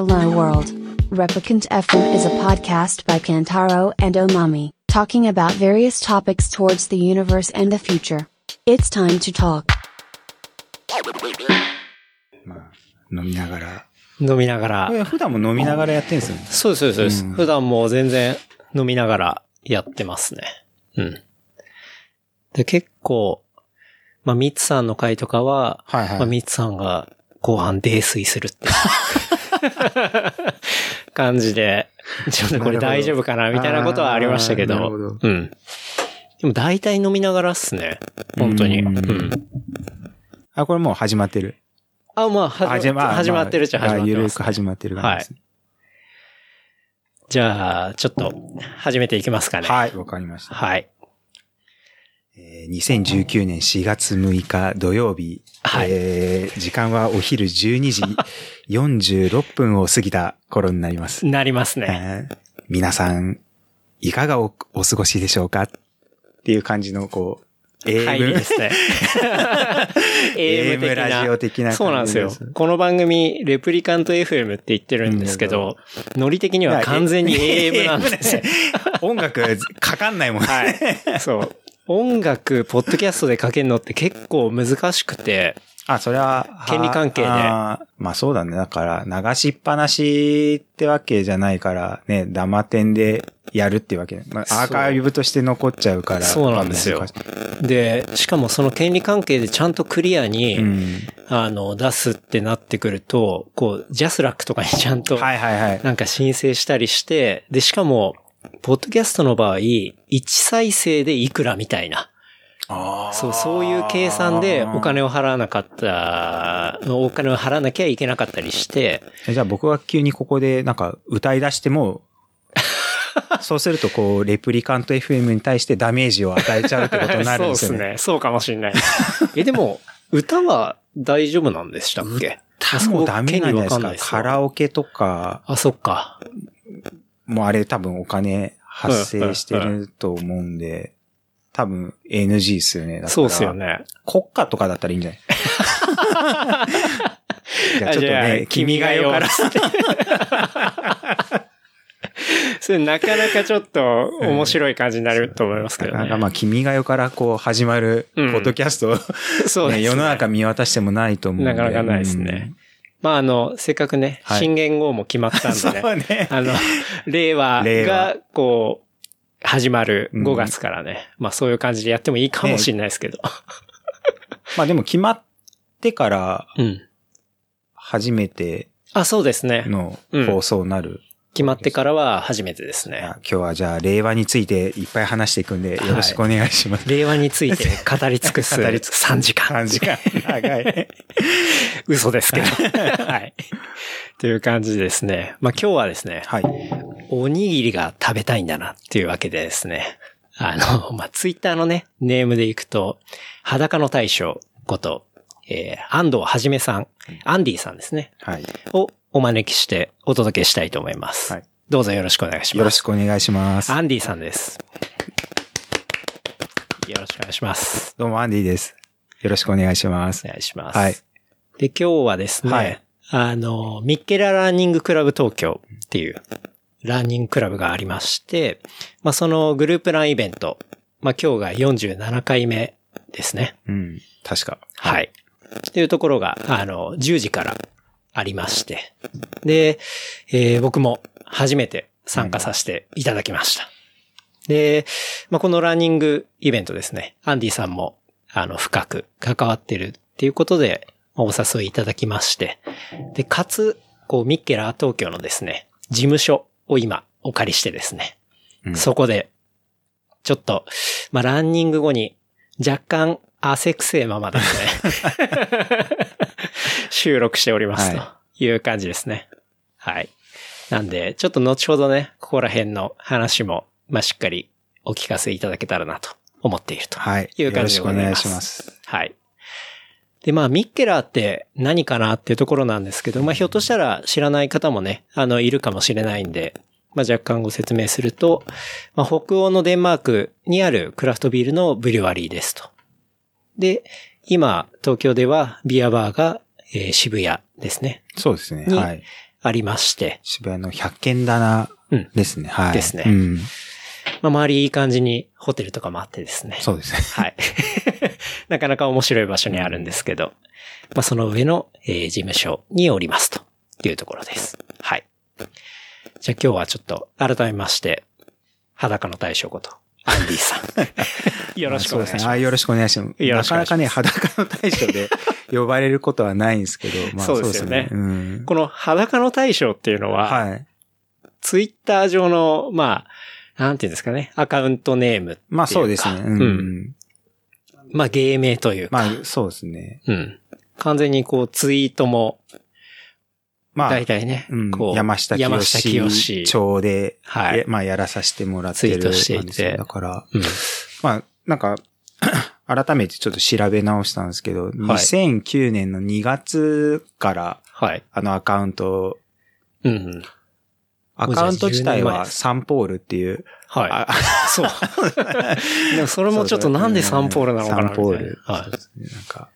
Hello World. Replicant FM is a podcast by Kantaro and Omami, talking about various topics towards the universe and the future. It's time to talk. まあ、飲みながら。飲みながら普段も飲みながらやってんすよね。そうです、そうです。うん普段も全然飲みながらやってますね。うん。で、結構、まあ、ミツさんの回とかは、はいはいまあ、ミツさんが後半泥酔するっていう 感じで、ちょっとこれ大丈夫かなみたいなことはありましたけど、どうん。でも大体飲みながらっすね。本当に。ううんん。あ、これもう始まってる。あ、まあ、始ま始まってるっちゃ始まってます、ゆるく始まってる感じですね。じゃあ、ちょっと、始めていきますかね。はい、わかりました。はい。えー2019年4月6日土曜日。はいえー時間はお昼12時46分を過ぎた頃になります。なりますね。えー皆さん、いかがおお過ごしでしょうか？っていう感じの、こう、AM、はい、ですね。AM ラジオ的なそうなんですよ。この番組、レプリカント FM って言ってるんですけど、ノリ的には完全に AM なんですよ。音楽かかんないもんね。はい。そう。音楽、ポッドキャストでかけるのって結構難しくて、あ、それは、権利関係でまあそうだね。だから、流しっぱなしってわけじゃないから、ね、ダマ点でやるってわけ。まあ、アーカイブとして残っちゃうから。そうなんですよで、しかもその権利関係でちゃんとクリアに、うん。あの、出すってなってくると、こう、ジャスラックとかにちゃんと、はいはいはい。なんか申請したりして、で、しかも、ポッドキャストの場合、1再生でいくらみたいな。そう、そういう計算でお金を払わなかった、お金を払わなきゃいけなかったりして、えじゃあ僕は急にここでなんか歌い出しても、そうするとこう、レプリカント FM に対してダメージを与えちゃうってことになるんですよね。そうですね。そうかもしれない。え、でも、歌は大丈夫なんでしたっけ多分ダメなんじゃないですか？カラオケとか、あ、そっか。もうあれ多分お金発生してると思うんで、多分 NG っすよね。そうっすよ。ね。国家とかだったらいいんじゃない？じゃあちょっとね、君が代から。それなかなかちょっと面白い感じになると思いますけどね。なんかまあ、君が代からこう始まる、ポうんッドキャストを、そうですねね世の中見渡してもないと思う。なかなかないですね。まあ、あの、せっかくね、はい新元号も決まったうんでね。うね。あの、令和令和が、こう、始まるうん5月からね。まあそういう感じでやってもいいかもしれないですけど。まあでも決まってからうん。初めてあ、そうですね。のうん放送になる。決まってからは初めてですね。今日はじゃあ令和についていっぱい話していくんで、よろしくお願いします。令和について語り尽くす 語り尽くす3時間。3時間。長い。嘘ですけど。はい。という感じですね。まあ今日はですね、はい。おにぎりが食べたいんだなっていうわけでですね。あの、まあ、ツイッターのね、ネームでいくと、裸の大将こと、えー、安藤はじめさん、アンディさんですね。はい。をお招きしてお届けしたいと思います。はいどうぞよろしくお願いします。よろしくお願いします。アンディさんです。よろしくお願いします。どうもアンディです。よろしくお願いしますお。願いします。はい。で、今日はですね、はいあの、ミッケラランニングクラブ東京っていうランニングクラブがありまして、まあ、そのグループランイベント、まあ、今日が47回目ですね。うん。確か。はい。っていうところが、あの、10時からありまして。で、えー僕も初めて参加させていただきました。で、まあ、このランニングイベントですね、アンディさんも、あの、深く関わってるっていうことで、まあお誘いいただきまして。で、かつ、こう、ミッケラー東京のですね、事務所を今、お借りしてですね、うんそこで、ちょっと、まあ、ランニング後に若干汗くせえままですね。収録しておりますはという感じですね。はい。なんで、ちょっと後ほどね、ここら辺の話も、まあ、しっかりお聞かせいただけたらなと思っているとはい。いう感じでよろしくお願いございます。します。はい。で、まあ、ミッケラーって何かなっていうところなんですけど、まあ、ひょっとしたら知らない方もね、あの、いるかもしれないんで、まあ、若干ご説明すると、まあ、北欧のデンマークにあるクラフトビールのブリュワリーですと。で、今、東京ではビアバーが、えー渋谷ですね。そうですね。にはい。ありまして、渋谷の百軒棚うんですね。はい。ですねうん。まあ、周りいい感じにホテルとかもあってですね。そうですね。はい。なかなか面白い場所にあるんですけど、まあ、その上の、えー事務所におりますというところです。はい。じゃあ今日はちょっと改めまして、裸の大将こと、アンディさん。よろしくお願いします。そうですね。あよろしくお願いします。なかなかね、裸の大将で呼ばれることはないんですけど、まあそうですよねうん。この裸の大将っていうのは、はい。ツイッター上の、まあ、なんていうんですかね、アカウントネーム。まあそうですね。うん。うんまあ芸名というか。まあそうですね。うん。完全にこうツイートも、まあ、大体ね、うんこう、山下山下清清町で、はいえまあやらさせてもらってるツイートしていてなんですよだから、うん。まあ、なんか、改めてちょっと調べ直したんですけど、2009年の2月から、はい。あのアカウント、うんうん。アカウント自体もうじゃあ10年前ですはサンポールっていう、はい。あ そう。でもそれもちょっとなんでサンポールなのかな。サンポール。はいなんか、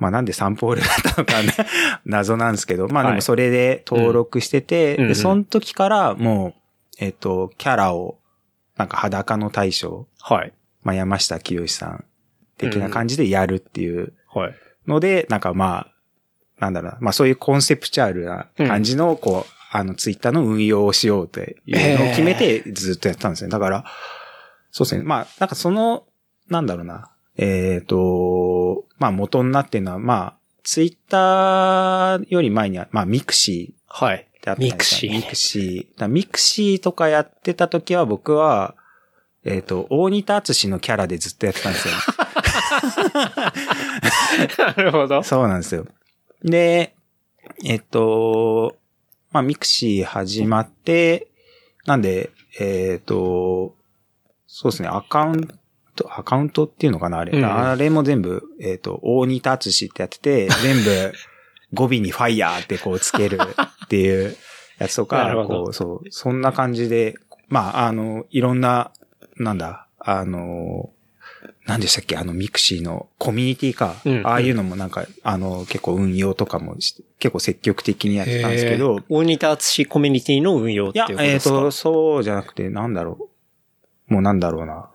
まあなんでサンポールだったのかね。謎なんですけど、まあでもそれで登録してて、うん。うんうん。で、その時からもう、えっ、と、キャラを、なんか裸の大将、はい。まあ山下清さん的な感じでやるっていうはい。ので、なんかまあ、なんだろうな、まあそういうコンセプチュアルな感じの、こう、あの、ツイッターの運用をしようっていうのを決めてずっとやってたんですね。だから、そうですね。まあ、なんかその、なんだろうな、えっ、と、まあ元になってるのは、まあ、ツイッターより前には、まあ mixi はい。ミクシーミクシー。ミクシーとかやってた時は僕は、えっ、と、大仁田敦のキャラでずっとやってたんですよ。なるほど。そうなんですよ。で、えっと、まあ、ミクシー始まって、なんで、えっと、そうですね、アカウント、アカウントっていうのかなあれ。うんあれも全部、えっと、大仁田敦ってやってて、全部語尾にファイヤーってこうつけるっていうやつとか、こう、そう、そんな感じで、まあ、あの、いろんな、なんだ、あの、何でしたっけあのミクシーのコミュニティか。うんああいうのもなんか、あの、結構運用とかもして結構積極的にやってたんですけど、大仁田敦コミュニティの運用っていうこ、といやえっ、ですかと、そうじゃなくて、なんだろう。もうなんだろうな。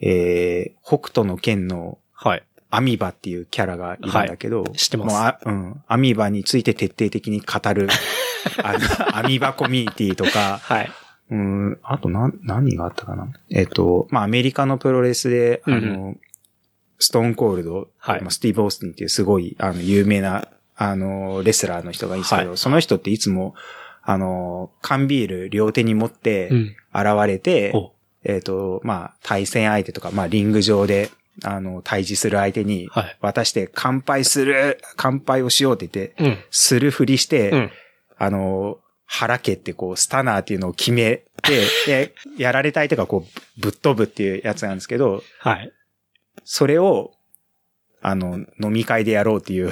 えー、北斗の剣のはい。アミバっていうキャラがいるんだけど、知ってますもうあうん。アミバについて徹底的に語る、あの、アミバコミュニティとか、はい。うん、あと何、何があったかな？えっ、と、まあ、アメリカのプロレスで、あの、うんストーンコールド、はいまあスティーブ・オースティンっていうすごい、あの、有名な、あの、レスラーの人がいるんですけど、はいその人っていつも、あの、缶ビール両手に持って、うん。現れて、おえっ、と、まあ、対戦相手とか、まあ、リング上で、あの、対峙する相手にはい、渡して、乾杯する、乾杯をしようって言って、うん。するふりして、うん。あの、腹蹴ってこう、スタナーっていうのを決めて、で、やられた相手がこう、ぶっ飛ぶっていうやつなんですけど、はい。それを、あの、飲み会でやろうっていう、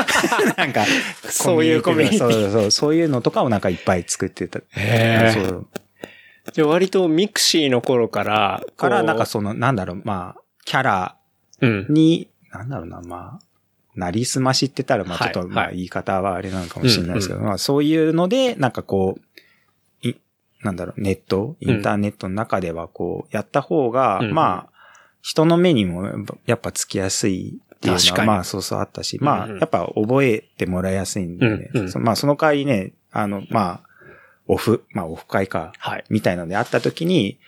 なんか、そういうコミュニティそうそうそう、いうのとかをなんかいっぱい作ってた。へーそう。じゃあ割とミクシーの頃から、から、なんかその、なんだろう、まあ、キャラうん。に、なんだろうな、まあ、なりすましってたら、まあちょっと、はいまあはい。言い方はあれなのかもしれないですけど、まあそういうので、なんかこう、い、なんだろう、ネット、インターネットの中ではこう、やった方が、うんまあ、人の目にもやっぱつきやすいっていうまあそうそうあったし、まあやっぱ覚えてもらいやすいんでまあその代わりね、あの、まあ、オフ、まあオフ会か、はい。みたいのであった時に、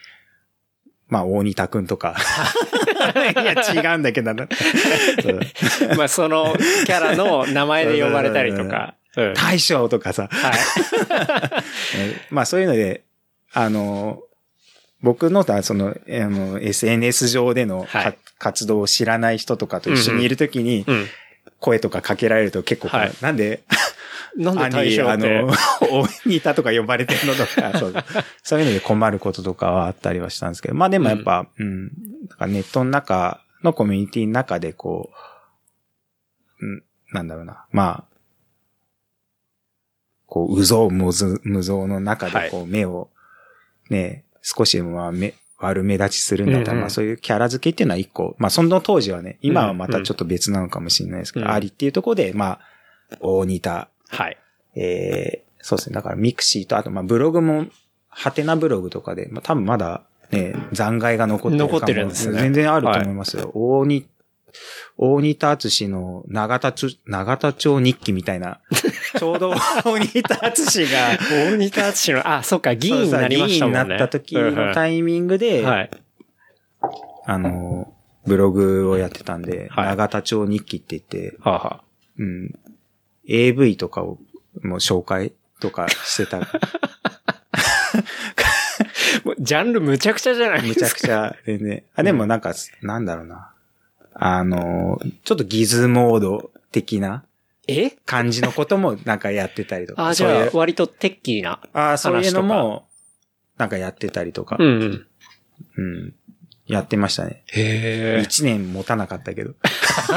まあ大仁田くんとか、いや違うんだけどな。まあそのキャラの名前で呼ばれたりとか。うん。大将とかさ、はい。まあそういうので、あの、僕のその、あの、SNS 上でのか、はい活動を知らない人とかと一緒にいるときに、うん。声とかかけられると結構はい。なんで、なんで大将あの、応援にいたとか呼ばれてるのとか、そう。そういうので困ることとかはあったりはしたんですけど、まあでもやっぱ、うん、なんかネットの中のコミュニティの中でこう、うん、なんだろうな、まあ、こう、うぞうむず、無造の中でこう、目を、ね、少しでもまあ目、悪目立ちするんだったら、うんうん。まあそういうキャラ付けっていうのは一個、まあその当時はね、今はまたちょっと別なのかもしれないですけど、うんありっていうところで、まあ、大仁田。はい。えー、そうですね。だからミクシーと、あとまあブログも、ハテナブログとかで、まあ多分まだね、残骸が残ってる残ってるんですね。全然あると思いますよ。大仁、大仁田敦の永田町、永田町日記みたいな。ちょうど大仁田敦が、大仁田敦の、あ、そっか、議員になりましたもんね。議員になった時のタイミングで、はい。あの、ブログをやってたんで、はい長田町日記って言って、はあ、はあ、うん、AV とかをもう紹介とかしてた。ジャンルむちゃくちゃじゃないですか。むちゃくちゃでね。あ、でもなんか、なんだろうな。あの、ちょっとギズモード的なえ？感じのこともなんかやってたりとか。あ、じそういうゃあ、割とテッキーな。あーそういうの話も、なんかやってたりとか。うんうん。うん。やってましたね。へえ。一年持たなかったけど。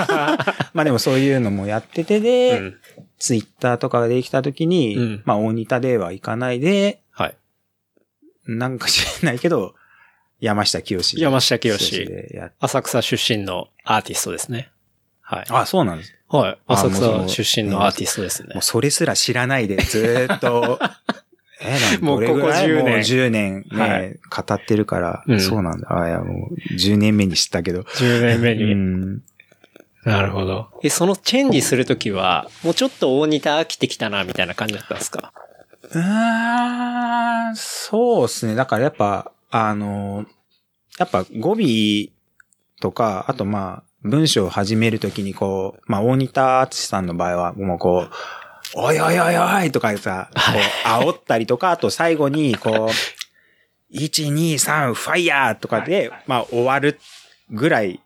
まあでもそういうのもやっててで、うん。ツイッターとかができた時に、うんまあ大仁田では行かないで、はい。なんか知らないけど、山下清志。山下清浅草出身のアーティストですね。はい。あ、そうなんです。はい。あ浅草出身のアーティストですねもう。それすら知らないでずーっと、えなんもうここ10年もう10年ね、はい語ってるから、うんそうなんだ。あ、いやもう10年目に知ったけど。10年目うに。ん。なるほど。え、そのチェンジするときは、もうちょっと大仁田飽きてきたな、みたいな感じだったんですか？うーん、そうですね。だからやっぱ、あの、やっぱ語尾とか、あとまあ、文章を始めるときにこう、まあ、大仁田敦さんの場合は、もうこう、おいおいおいおいとかさ、こう、煽ったりとか、あと最後に、こう、1、2、3、ファイヤーとかで、まあ、終わるぐらい。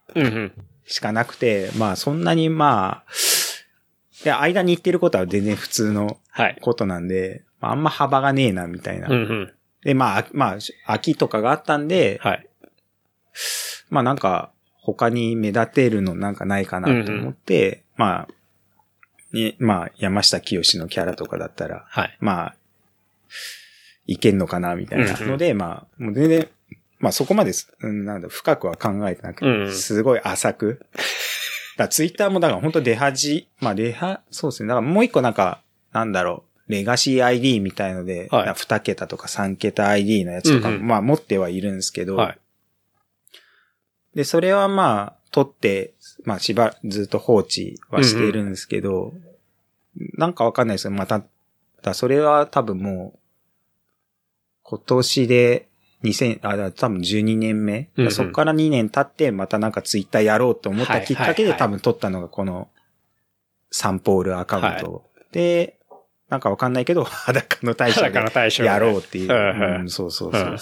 しかなくて、まあ、そんなにまあ、で、間に言ってることは全然普通のはい。ことなんで、まああんま幅がねえな、みたいな。うんうん。で、まあ、あまあ、秋とかがあったんで、はい。まあなんか、他に目立てるのなんかないかなと思って、まあ、ね、まあ、山下清のキャラとかだったら、はい。まあ、いけんのかな、みたいなので、まあ、もう全然、まあそこまです、うん、なんだ、深くは考えてなくうんて、すごい浅く。だツイッターもだから本当出恥、まあ出は、そうですね。だからもう一個なんか、なんだろう、レガシー ID みたいので、はい2桁とか3桁 ID のやつとかも、うんうんまあ持ってはいるんですけど、はい。で、それはまあ、取って、まあしば、ずっと放置はしているんですけど、なんかわかんないですよ。また、だそれは多分もう、今年で2000、あ、多分12年目。うんうんそっから2年経って、またなんかツイッターやろうと思ったきっかけで多分取ったのがこの、サンポールアカウント。で、なんかわかんないけど、裸の大将裸のでやろうっていう。うんそうそうそう。うん。い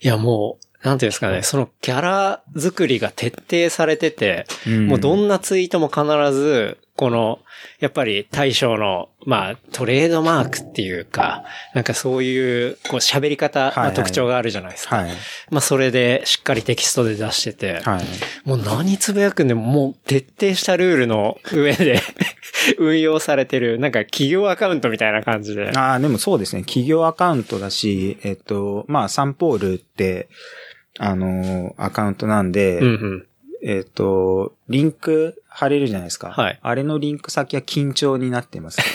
や、もう、なんていうんですかね、そのキャラ作りが徹底されてて、うん。もうどんなツイートも必ず、この、やっぱり大将の、まあ、トレードマークっていうか、なんかそういう、こう喋り方の特徴があるじゃないですか。はい。まあ、それでしっかりテキストで出してて、はい。もう何つぶやくんでももう徹底したルールの上で 運用されてる、なんか企業アカウントみたいな感じで。ああ、でもそうですね。企業アカウントだし、えっと、まあ、サンポールって、あの、アカウントなんで、うんうん。えっと、リンク貼れるじゃないですか。はいあれのリンク先は緊張になってます。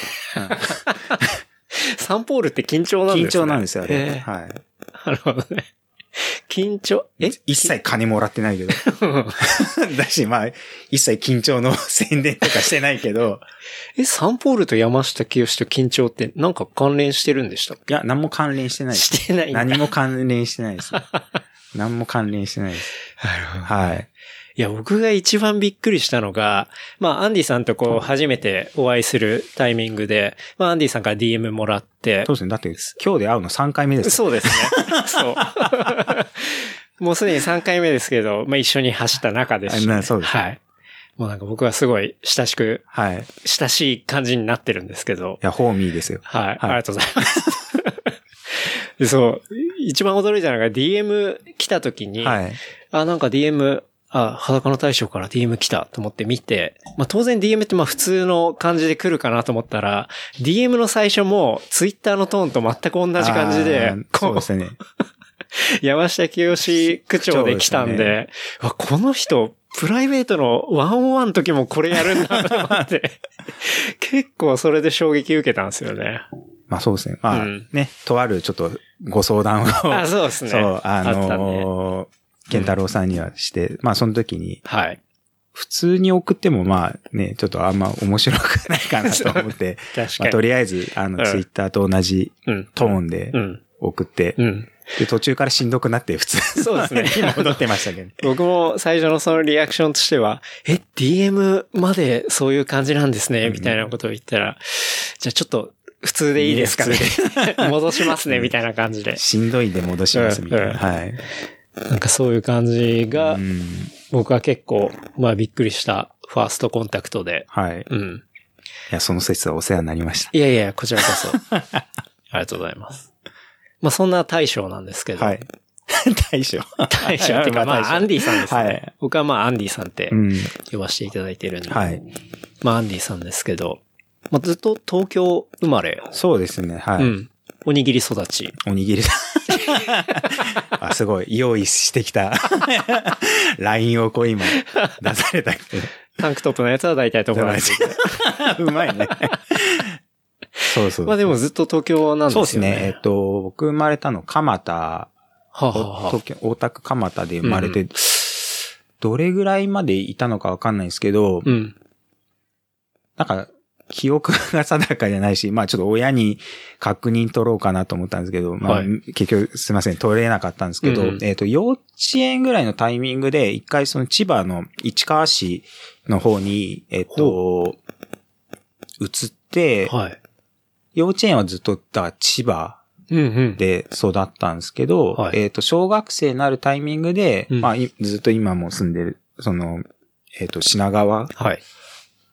サンポールって緊張なんですね。緊張なんですよ、あれ。はい。なるほどね。緊張、え？一切金もらってないけど。だし、まあ、一切緊張の宣伝とかしてないけど、え、サンポールと山下清と緊張ってなんか関連してるんでしたっいや、何も関連してないです。してない何も関連してないです。何も関連してないです。なるほど。はい。いや、僕が一番びっくりしたのが、まあ、アンディさんとこう、初めてお会いするタイミングで、まあ、アンディさんから DM もらってそう、ですね。だって、今日で会うの3回目です。そうですね。そう。もうすでに3回目ですけど、まあ、一緒に走った中ですし、あなそうですはい。もうなんか僕はすごい親しく、はい。い親しい感じになってるんですけど、や、ホーミーですよ。はい。ありがとうございます。でそう。一番驚いたのが DM 来た時に、はい。あ、なんか DM、あ、裸の大将から DM 来たと思って見て、まあ当然 DM ってまあ普通の感じで来るかなと思ったら、DM の最初も Twitter のトーンと全く同じ感じでそうですね。山下清区長で来たんで、ですわこの人、プライベートのワンオンワンの時もこれやるんだと思って、結構それで衝撃受けたんですよね。まあそうですね。まあうんね、とあるちょっとご相談を、あ、そうですね。そう、あったねのー、健太郎さんにはして、まあその時に、はい。普通に送ってもまあね、ちょっとあんま面白くないかなと思って、確かまあ、とに。りあえず、あの、うんツイッターと同じうん。トーンでうん。送って、うん。で、途中からしんどくなって普通そうですね に戻ってましたけど。僕も最初のそのリアクションとしては、え、DM までそういう感じなんですね、うんみたいなことを言ったら、じゃあちょっと普通でいいですかね。戻しますね、みたいな感じで。しんどいで戻しますみたいうんな。はい。なんかそういう感じがう、ん。僕は結構、まあびっくりしたファーストコンタクトで。はい。うん。いや、その説はお世話になりました。いやいや、こちらこそ。ありがとうございます。まあそんな大将なんですけど。はい。大将。大将っていうか、まあ、アンディさんですね。はい僕はまあ、アンディさんってうん。呼ばせていただいてるんで。はい。まあ、アンディさんですけど、まあ、ずっと東京生まれ。そうですね。はい。うん。おにぎり育ち。おにぎりだ。あ、すごい。用意してきた。LINE をこう今、出されたけタンクトップのやつは大体友達で。ど。うまいね。そうそう。まあでもずっと東京なんですよね。そうですね。えっと、僕生まれたの蒲田、はあ、はあはあ東京、大田区蒲田で生まれて、どれぐらいまでいたのかわかんないですけど、うん。なんか、記憶が定かじゃないし、まあちょっと親に確認取ろうかなと思ったんですけど、まあ、はい結局すいません、取れなかったんですけど、うんうんえっ、と、幼稚園ぐらいのタイミングで、一回その千葉の市川市の方に、えっ、と、移って、はい。幼稚園はずっと、だ千葉。で育ったんですけど、はいえっ、と、小学生になるタイミングで、うんまあ、いずっと今も住んでる、その、えっ、と、品川はい。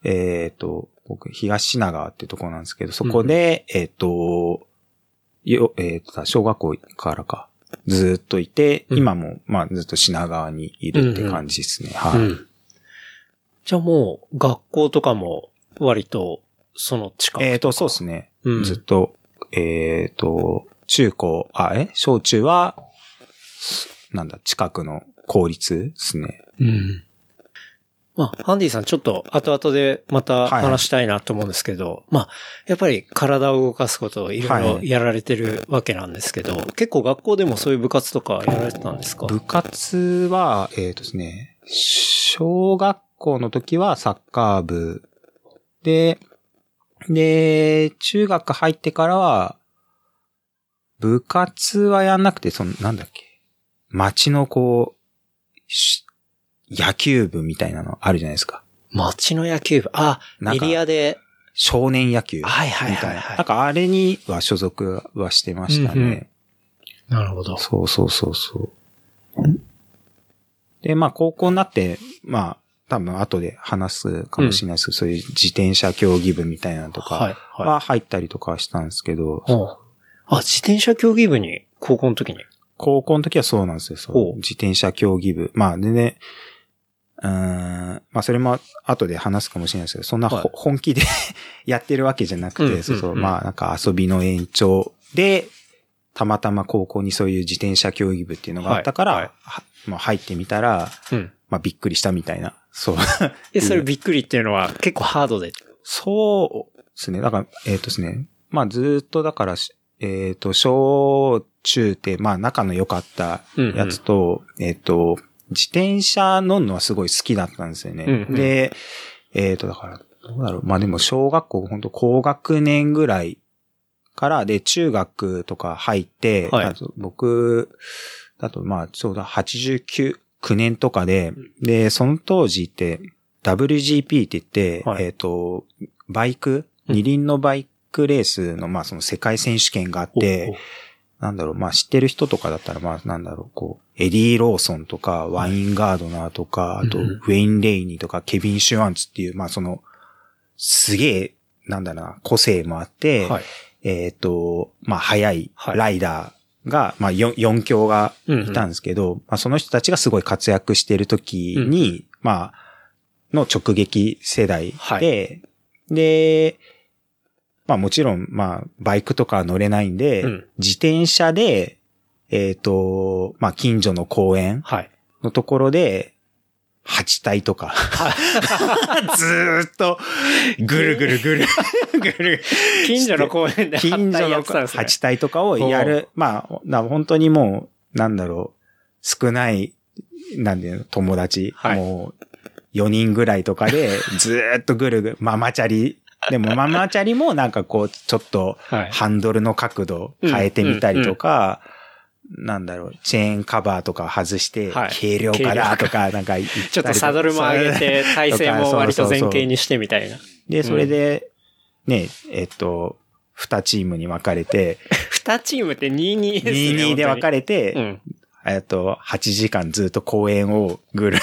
えっ、と、僕、東品川っていうところなんですけど、そこで、えっ、と、よ、えっ、と、小学校からか、ずーっといて、うん今も、まあ、ずっと品川にいるって感じですね。はい、うん。じゃあもう、学校とかも、割と、その近く。えっ、と、そうですね。うんずっと、えっ、と、中高、あ、え？小中は、なんだ、近くの公立ですね。うん。まあ、ハンディさんちょっと後々でまたはいはい話したいなと思うんですけど、まあ、やっぱり体を動かすことをいろいろはい。やられてるわけなんですけど、結構学校でもそういう部活とかやられてたんですか？部活は、えっ、とですね、小学校の時はサッカー部で、で、中学入ってからは、部活はやんなくて、その、なんだっけ、町のこう、し野球部みたいなのあるじゃないですか。町の野球部。あ、エリアで。少年野球。はいはいみたな。はいいはいなんかあれには所属はしてましたね。うんうんなるほど。そうそうそうそう。で、まあ、高校になって、まあ、多分後で話すかもしれないですけど、そういう自転車競技部みたいなのとはいかはは入ったりとかはしたんですけど、い。おあ、自転車競技部に、高校の時に？高校の時はそうなんですよ。そう自転車競技部。まあ、でね、うーん、まあ、それも後で話すかもしれないですけど、そんなほ、はい本気で やってるわけじゃなくて、うんそうそう、うんうんまあ、なんか遊びの延長で、たまたま高校にそういう自転車競技部っていうのがあったから、はいはいはまあ、入ってみたら、うん。まあ、びっくりしたみたいな。そう。え、それびっくりっていうのは結構ハードで。そうですね。だから、えっ、とですね。まあ、ずーっとだからし、えっ、と、小中って、まあ、仲の良かったやつと、えっ、と、自転車乗るのはすごい好きだったんですよね。うんうん。で、えっ、と、だから、どうだろう。まあでも、小学校、本当高学年ぐらいから、で、中学とか入って、はい。あと僕、だと、まあ、ちょうど89、9年とかで、で、その当時って、WGP って言って、はい。えっ、と、バイク、うん。二輪のバイクレースの、まあ、その世界選手権があって、なんだろう、まあ知ってる人とかだったら、まあなんだろう、こう、エディ・ローソンとか、ワインガードナーとか、あと、うんうん。ウェイン・レイニーとか、ケビン・シュワンツっていう、まあその、すげえ、なんだな、個性もあって、はい。えっ、と、まあ速いはい。ライダーが、まあ 4, 4強がうんうん。いたんですけど、まあその人たちがすごい活躍してる時に、まあ、の直撃世代で、はい。で、まあもちろん、まあ、バイクとかは乗れないんで、うん。自転車で、えっ、と、まあ近所の公園はい。のところで、8体とか、ずーっと、ぐるぐるぐる、ぐる。近所の公園で近所のやってたんですね8体とかをやる。まあ、な本当にもう、なんだろう、少ない、なんていうの、友達、はいもう、4人ぐらいとかで、ずーっとぐるぐる、ママチャリ。でもママチャリもなんかこう、ちょっと、はい。ハンドルの角度変えてみたりとか、なんだろう、チェーンカバーとか外してはい、軽量化だとか、なんか ちょっとサドルも上げて、体勢も割と前傾にしてみたいな。で、それで、ね、えっと、二チームに分かれて、二チームって2-2ですね。2-2で分かれれて、うん。えっと、8時間ずっと公園をぐる。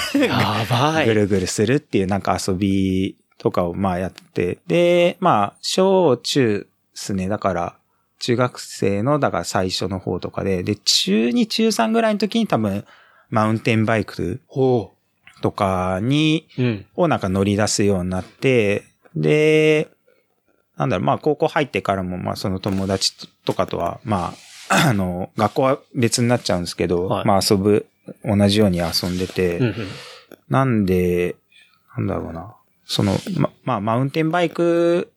ぐるぐるするっていうなんか遊びとかをまあやって、で、まあ、小中ですね。だから、中学生の、だから最初の方とかで、で、中2、中3ぐらいの時に多分、マウンテンバイクほとかに、う。うん。をなんか乗り出すようになって、で、なんだろう、まあ高校入ってからも、まあその友達とかとは、まあ、あの、学校は別になっちゃうんですけど、はいまあ遊ぶ、同じように遊んでて、うんうん。なんで、なんだろうな、その、ま、まあマウンテンバイク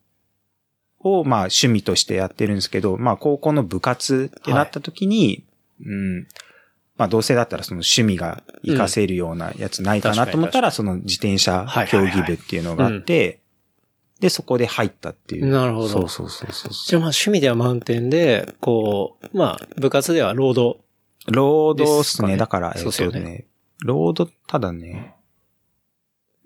をまあ趣味としてやってるんですけど、まあ高校の部活ってなった時に、うん、まあどうせだったらその趣味が活かせるようなやつないかなと思ったら、その自転車競技部っていうのがあって、で、そこで入ったっていう。なるほど。そうそうそうそうじゃあまあ趣味ではマウンテンで、こう、まあ部活ではロード。ロードっですかね。だから、えっそうっすね、ロード、ただね、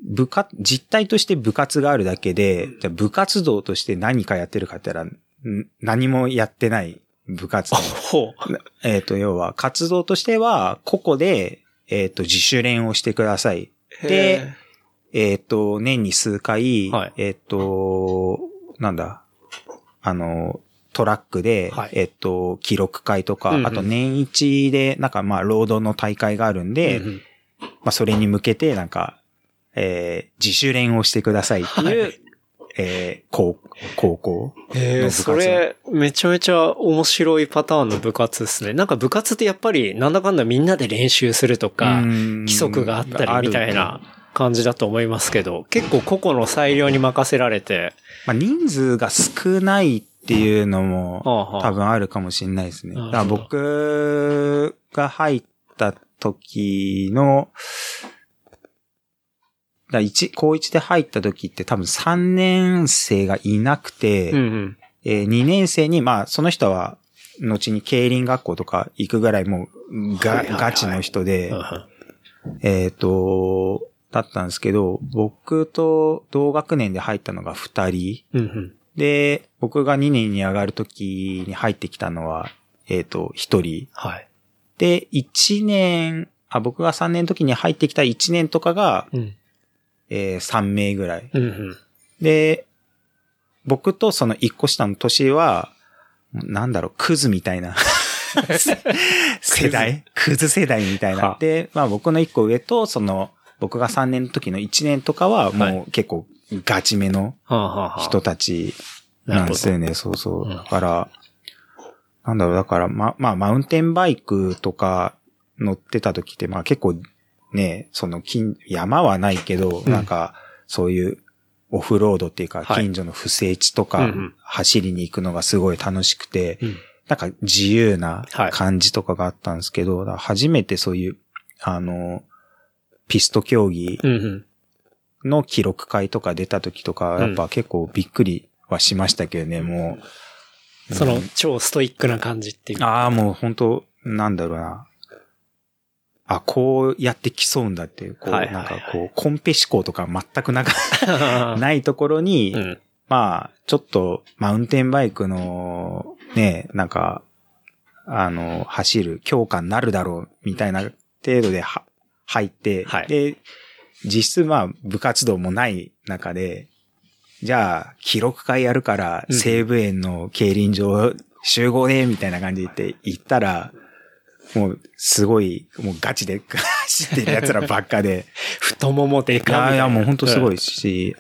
部活、実態として部活があるだけで、じゃあ部活動として何かやってるかって言ったら、ん何もやってない部活。ほう。えっと、要は、活動としては、個々で、えっと、自主練をしてください。でえっと、年に数回、はいえっと、なんだ、あの、トラックで、はいえっと、記録会とか、うんうんあと年一で、なんかまあ、ロードの大会があるんで、うんうんまあ、それに向けて、なんか、えー自主練をしてくださいっていう、はい。えー高高校ええの部活それ、めちゃめちゃ面白いパターンの部活ですね。なんか部活ってやっぱり、なんだかんだみんなで練習するとか、規則があったりみたいな感じだと思いますけど、結構個々の裁量に任せられて、まあ、人数が少ないっていうのも多分あるかもしれないですね。だから僕が入った時の、だ一高一で入った時って多分3年生がいなくて、うんうん。えー2年生に、まあその人は後に競輪学校とか行くぐらいもうが、はいはいはいガチの人で、えっ、と、だったんですけど、僕と同学年で入ったのが2人。うんうん。で、僕が2年に上がるときに入ってきたのは、えっ、と、1人。はい。で、1年、あ、僕が3年の時に入ってきた1年とかが、うん。えー3名ぐらい。うんうん。で、僕とその1個下の年は、なんだろう、クズみたいな。世代クズ世代みたいなは。で、まあ僕の1個上と、その、僕が3年の時の1年とかは、もう結構ガチめの人たちなんですよね。そうそう。うんだから、なんだろう、だから、ま、まあ、マウンテンバイクとか乗ってた時って、まあ結構ね、その近、山はないけど、うんなんか、そういうオフロードっていうか、はい近所の不整地とか走りに行くのがすごい楽しくて、うんなんか自由なはい感じとかがあったんですけど、初めてそういう、あの、ピスト競技。の記録会とか出た時とか、うんやっぱ結構びっくりはしましたけどね、もう。そのうん、超ストイックな感じっていうか。ああ、もう本当なんだろうな。あ、こうやって競うんだっていう、こう、はいはいはい。なんかこう、コンペ思考とか全くなか ないところに、うん。まあ、ちょっと、マウンテンバイクの、ね、なんか、あの、走る強化になるだろう、みたいな程度では入って、はい。で、実質まあ、部活動もない中で、じゃあ、記録会やるから、うん。西武園の競輪場集合で、みたいな感じで言ったら、もう、すごい、もうガチで 走ってる奴らばっかで、太ももでいかいいや、もう本当すごい。いし、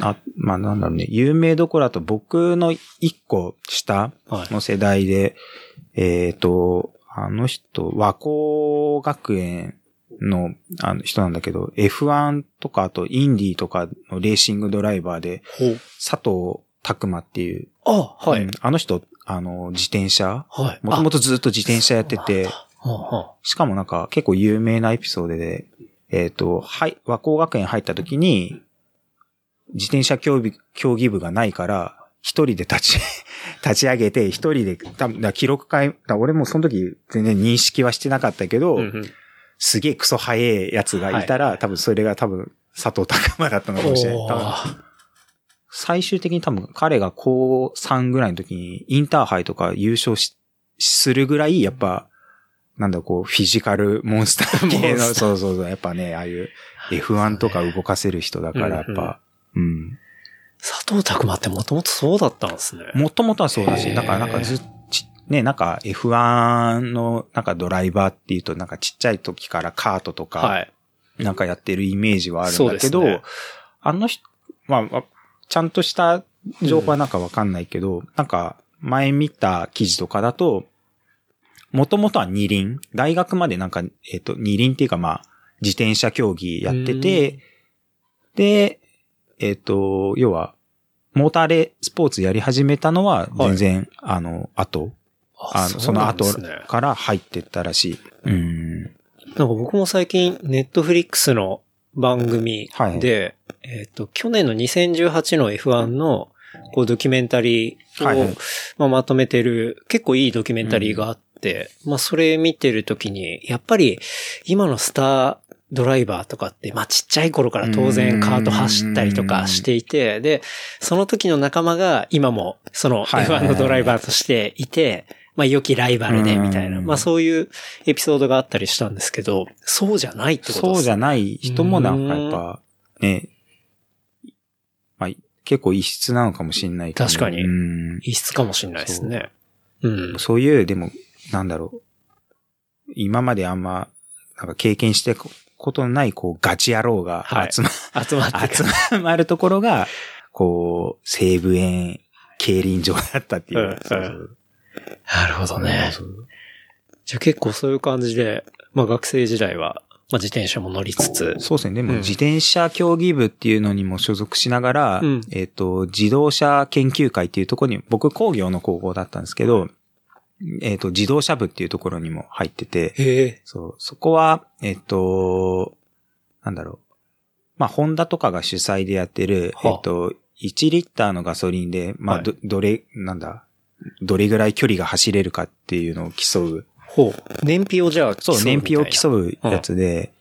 あ、まあなんだろうね、有名どころだと僕の一個下はいの世代で、えっ、と、あの人、和光学園の、あの人なんだけど、F1 とかあとインディーとかのレーシングドライバーで。佐藤拓馬っていう、あ、はい。うんあの人、あの、自転車はい。もともとずっと自転車やってて、しかもなんか結構有名なエピソードで、えっ、と、はい、和光学園入った時に、自転車競技競技部がないから、一人で立ち、立ち上げて、一人で、多分記録会、俺もその時全然認識はしてなかったけど、うんうん。すげえクソ速いやつがいたら、多分それが多分佐藤拓馬だったのかもしれない。最終的に多分彼が高3ぐらいの時にインターハイとか優勝し、するぐらい、やっぱ、なんだこう、フィジカル モンスター系の、そうそうそう、やっぱね、ああいう F1 とか動かせる人だから、やっぱ、うん。佐藤拓馬ってもともとそうだったんですね。もともとはそうだし、だからなんかずっち、ね、なんか F1 のなんかドライバーっていうとなんかちっちゃい時からカートとか、はい。なんかやってるイメージはあるんだけど、ですねあの人、まあまあ、ちゃんとした情報はなんかわかんないけど、なんか前見た記事とかだと、もともとは二輪、大学までなんか、えっ、と、二輪っていうかまあ、自転車競技やってて、で、えっ、と、要は、モーターレスポーツやり始めたのは全然、あの、後、あの、その後から入ってったらしい。うん。なんか僕も最近、ネットフリックスの番組で、えっ、と、去年の2018の F1 の、こう、ドキュメンタリーを、はいはい。まあ、まとめてる、結構いいドキュメンタリーがあって、まあ、それ見てるときに、やっぱり、今のスタードライバーとかって、まあ、ちっちゃい頃から当然カート走ったりとかしていて、で、その時の仲間が今も、そのはいはいはい F1 のドライバーとしていて、まあ、良きライバルで、みたいな。うんまあ、そういうエピソードがあったりしたんですけど、そうじゃないってことですそうじゃい。ない人もなんかやっぱ、ね、まあ、結構異質なのかもしれないけど。確かにうん異質かもしれないですね。うん。そういう、でも、なんだろう。今まであんま、なんか経験してことのない、こう、ガチ野郎がはい。集ま、集まって集まるところが、こう、西武園競輪場だったっていう。うんそうそう。なるほどね。じゃあ結構そういう感じで、まあ学生時代は、まあ自転車も乗りつつ、そうですね。でも、うん。自転車競技部っていうのにも所属しながら、うん。えっ、と、自動車研究会っていうところに、僕工業の高校だったんですけど、えっ、と、自動車部っていうところにも入ってて、へえ。そう、そこは、えっ、と、なんだろう。まあ、ホンダとかが主催でやってる、はあえっ、と、1リッターのガソリンで、まあ、はいど、どれ、なんだ、どれぐらい距離が走れるかっていうのを競う。ほう。燃費をじゃあ競そう、燃費を競ううやつで、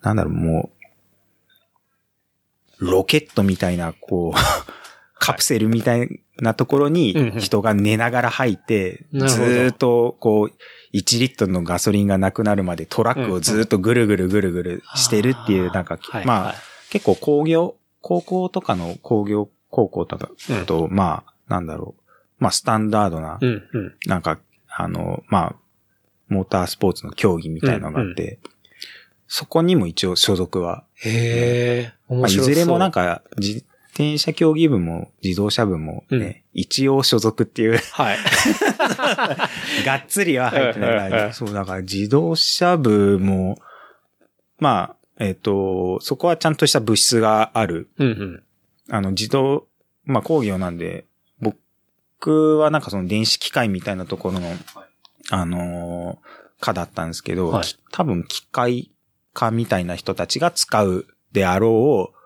なんだろう、もう、ロケットみたいな、こう、カプセルみたいなところにん人が寝ながら入って、ずっと、こう、1リットルのガソリンがなくなるまでトラックをずーっとぐるぐるぐるぐるしてるっていう、なんか、はいまあ、はい。結構工業、高校とかの工業高校とかだと、まあ、なんだろう、まあ、スタンダードな。なんか、あの、まあ、モータースポーツの競技みたいなのがあって、そこにも一応所属は、へえ。まあ、い面白そう。ずれもなんか、自転車競技部も自動車部もね、一応所属っていう、はい。がっつりは入ってないそう、だから自動車部も、まあ、えっ、と、そこはちゃんとした物質がある。うん、うん。あの、自動、まあ工業なんで、僕はなんかその電子機械みたいなところの、あのー科だったんですけど、はいき多分機械科みたいな人たちが使うであろう、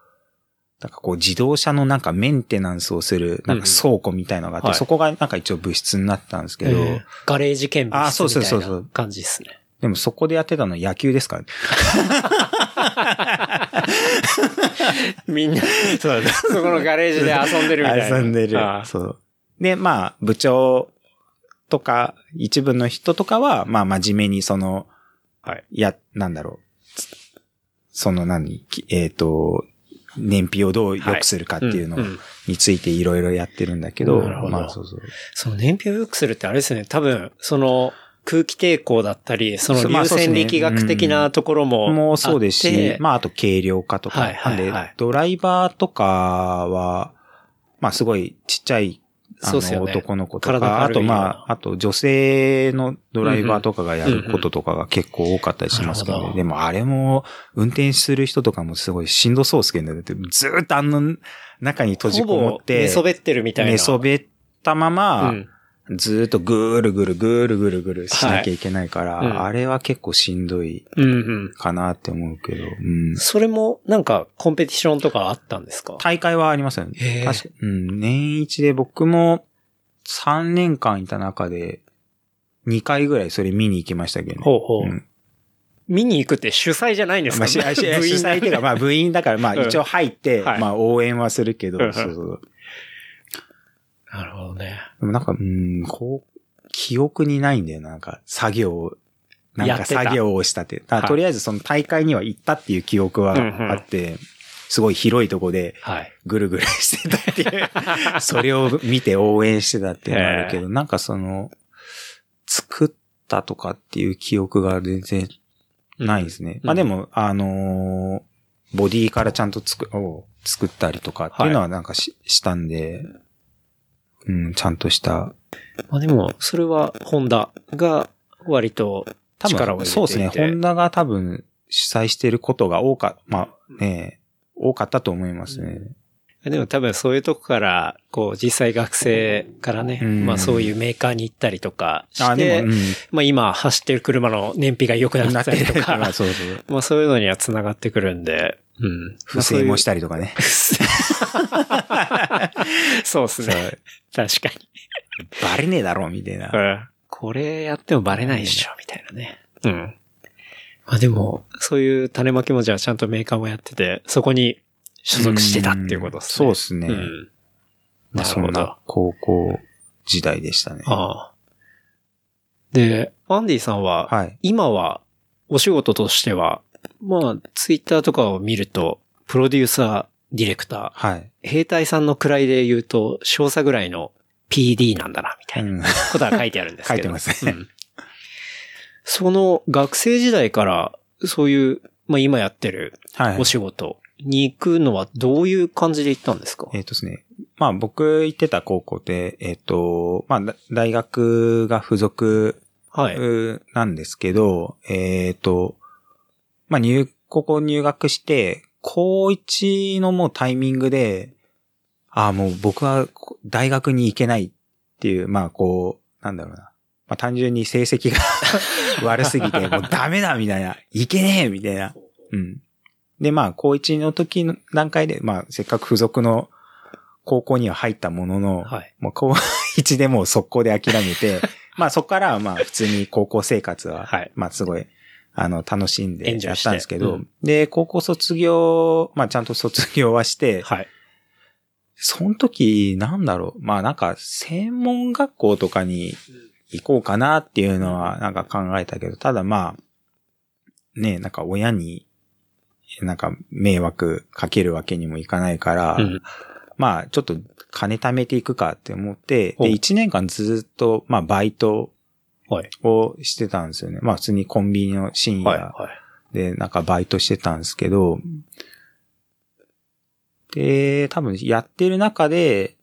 なんかこう自動車のなんかメンテナンスをする、なんか倉庫みたいのがあって、はいそこがなんか一応物質になったんですけど、ガレージ兼あそう物質みたいそうそうそうな感じですね。でもそこでやってたのは野球ですからね。みんな、そうだ。そこのガレージで遊んでるみたいな。遊んでるそう。で、まあ、部長とか、一部の人とかは、まあ、真面目にその、はい。や、なんだろう。その何、きえっ、と、燃費をどう良くするかっていうのについていろいろやってるんだけど、まあそうそう。その燃費を良くするってあれですね、多分、その空気抵抗だったり、その流線力学的なところも。もうそうですし、あ、まああと軽量化とか。はいはいはい。で、ドライバーとかは、まあすごいちっちゃいそうっすよね男の子とか、あとまあ、あと女性のドライバーとかがやることとかが結構多かったりしますけどでもあれも、運転する人とかもすごいしんどそうですけどね。ずーっとあの中に閉じこもって、寝そべってるみたいな。寝そべったまま、うんずーっとぐーるぐるぐーるぐるぐるしなきゃいけないから、はいうんあれは結構しんどいうんうん。かなって思うけど、うん。それも、なんか、コンペティションとかあったんですか？大会はありますよね。確かうん、年一で僕も3年間いた中で2回ぐらいそれ見に行きましたけどね。ほうほう。うん見に行くって主催じゃないんですか、まあ、し主催っていうか、まあ部員だから、まあうん一応入って、はいまあ応援はするけど、うんそうそう。なるほどね。でもなんか、うん、こう、記憶にないんだよな、なんか作業を、なんか作業をしたって。だからはいとりあえずその大会には行ったっていう記憶はうんうんあって、すごい広いとこではい。ぐるぐるしてたっていう、それを見て応援してたっていうのはあるけど、なんかその、作ったとかっていう記憶が全然ないですね。うんまあでも、あのーボディからちゃんと作、を作ったりとかっていうのはなんかし,、したんで、うん、ちゃんとした。まあでも、それは、ホンダが割と多分、力を入れていて。そうですね。ホンダが多分主催してることが多か、まあね、多かったと思いますね。でも多分そういうとこから、こう、実際学生からね、うんまあそういうメーカーに行ったりとかして、あ、でも、うん。まあ今走ってる車の燃費が良くなったりと まあか、そうそう。まあそういうのには繋がってくるんで、うん。不正もししたりとかね。そうですね。確かに。バレねえだろ、みたいな。うんこれやってもバレないでしょ、みたいなね。うん。まあでも、そういう種まきもじゃあちゃんとメーカーもやってて、そこに所属してたっていうことですね。そうですね。うん。まあ、そんな高校時代でしたね。ああ。で、アンディさんは、はい。今は、お仕事としては、まあ、ツイッターとかを見ると、プロデューサー、ディレクタはい。ー、兵隊さんの位で言うと、少佐ぐらいの PD なんだな、みたいなうんことは書いてあるんですけど。書いてますねうんその学生時代から、そういう、まあ今やってるはいお。仕事に行くのはどういう感じで行ったんですか？えっ、とですね。まあ僕行ってた高校で、えっ、と、まあだ大学が付属なんですけど、えっ、と、まあ入、ここ入学して、高1のもうタイミングで、ああ、もう僕はこ大学に行けないっていう、まあこう、なんだろうな。まあ単純に成績が 悪すぎて、もうダメだみたいな、行けねえみたいな。うん。で、まあ、高1の時の段階で、まあ、せっかく付属の高校には入ったものの、はい。もう高1でもう速攻で諦めて、まあそこからはまあ普通に高校生活は、はいまあすごい、あの、楽しんエでやったんですけど、うんで、高校卒業、まあちゃんと卒業はして、はい。その時、なんだろう、まあなんか専門学校とかに行こうかなっていうのはなんか考えたけど、ただまあ、ね、なんか親に、なんか迷惑かけるわけにもいかないから、うん。まあ、ちょっと金貯めていくかって思って、で、1年間ずっと、まあ、バイトはい。をしてたんですよね。まあ、普通にコンビニの深はい。夜はい。で、なんかバイトしてたんですけど、で、多分やってる中で、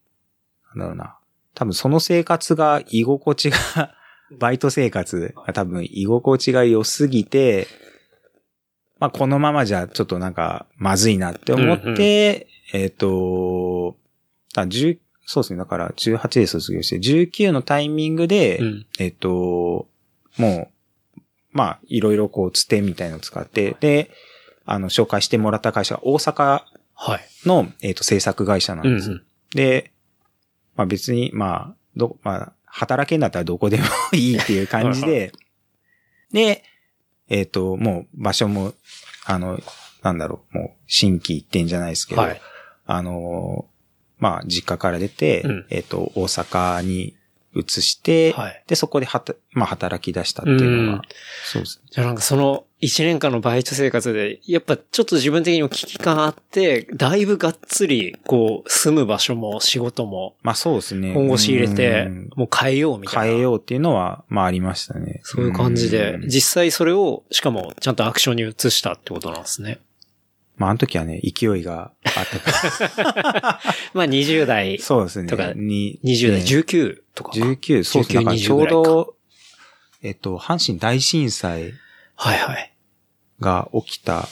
なんだろうな。多分その生活が居心地が、バイト生活が多分居心地が良すぎて、まあこのままじゃちょっとなんかまずいなって思って、えっ、と、あ、10そうですね。だから18で卒業して、19のタイミングで、うん。えっ、と、もう、まあ、いろいろこう、つてみたいのを使って、で、あの、紹介してもらった会社が大阪はい。の、えっ、と、制作会社なんです。うんうん。で、まあ別に、まあ、ど、まあ、働けんだったらどこでもいいっていう感じで、で、えっ、と、もう場所も、あの、なんだろう、もう、新規一点じゃないですけど、はい。あの、まあ、実家から出て、うんえっ、と、大阪に移して、はいで、そこではた、まあ、働き出したっていうのうんが、そうですね。じゃあなんかその一年間のバイト生活で、やっぱちょっと自分的にも危機感あって、だいぶがっつり、こう、住む場所も仕事もまあ、そうですね。本腰入れてうん、もう変えようみたいな。変えようっていうのは、まあ、ありましたね。そういう感じでう、ん実際それを、しかもちゃんとアクションに移したってことなんですね。まあ、あの時はね、勢いがあった まあ20代、そうですね。とかに20代、ね19とかか。19、そうですね。19だからちょう20ぐらど、えっと、阪神大震災はいはい。が起きた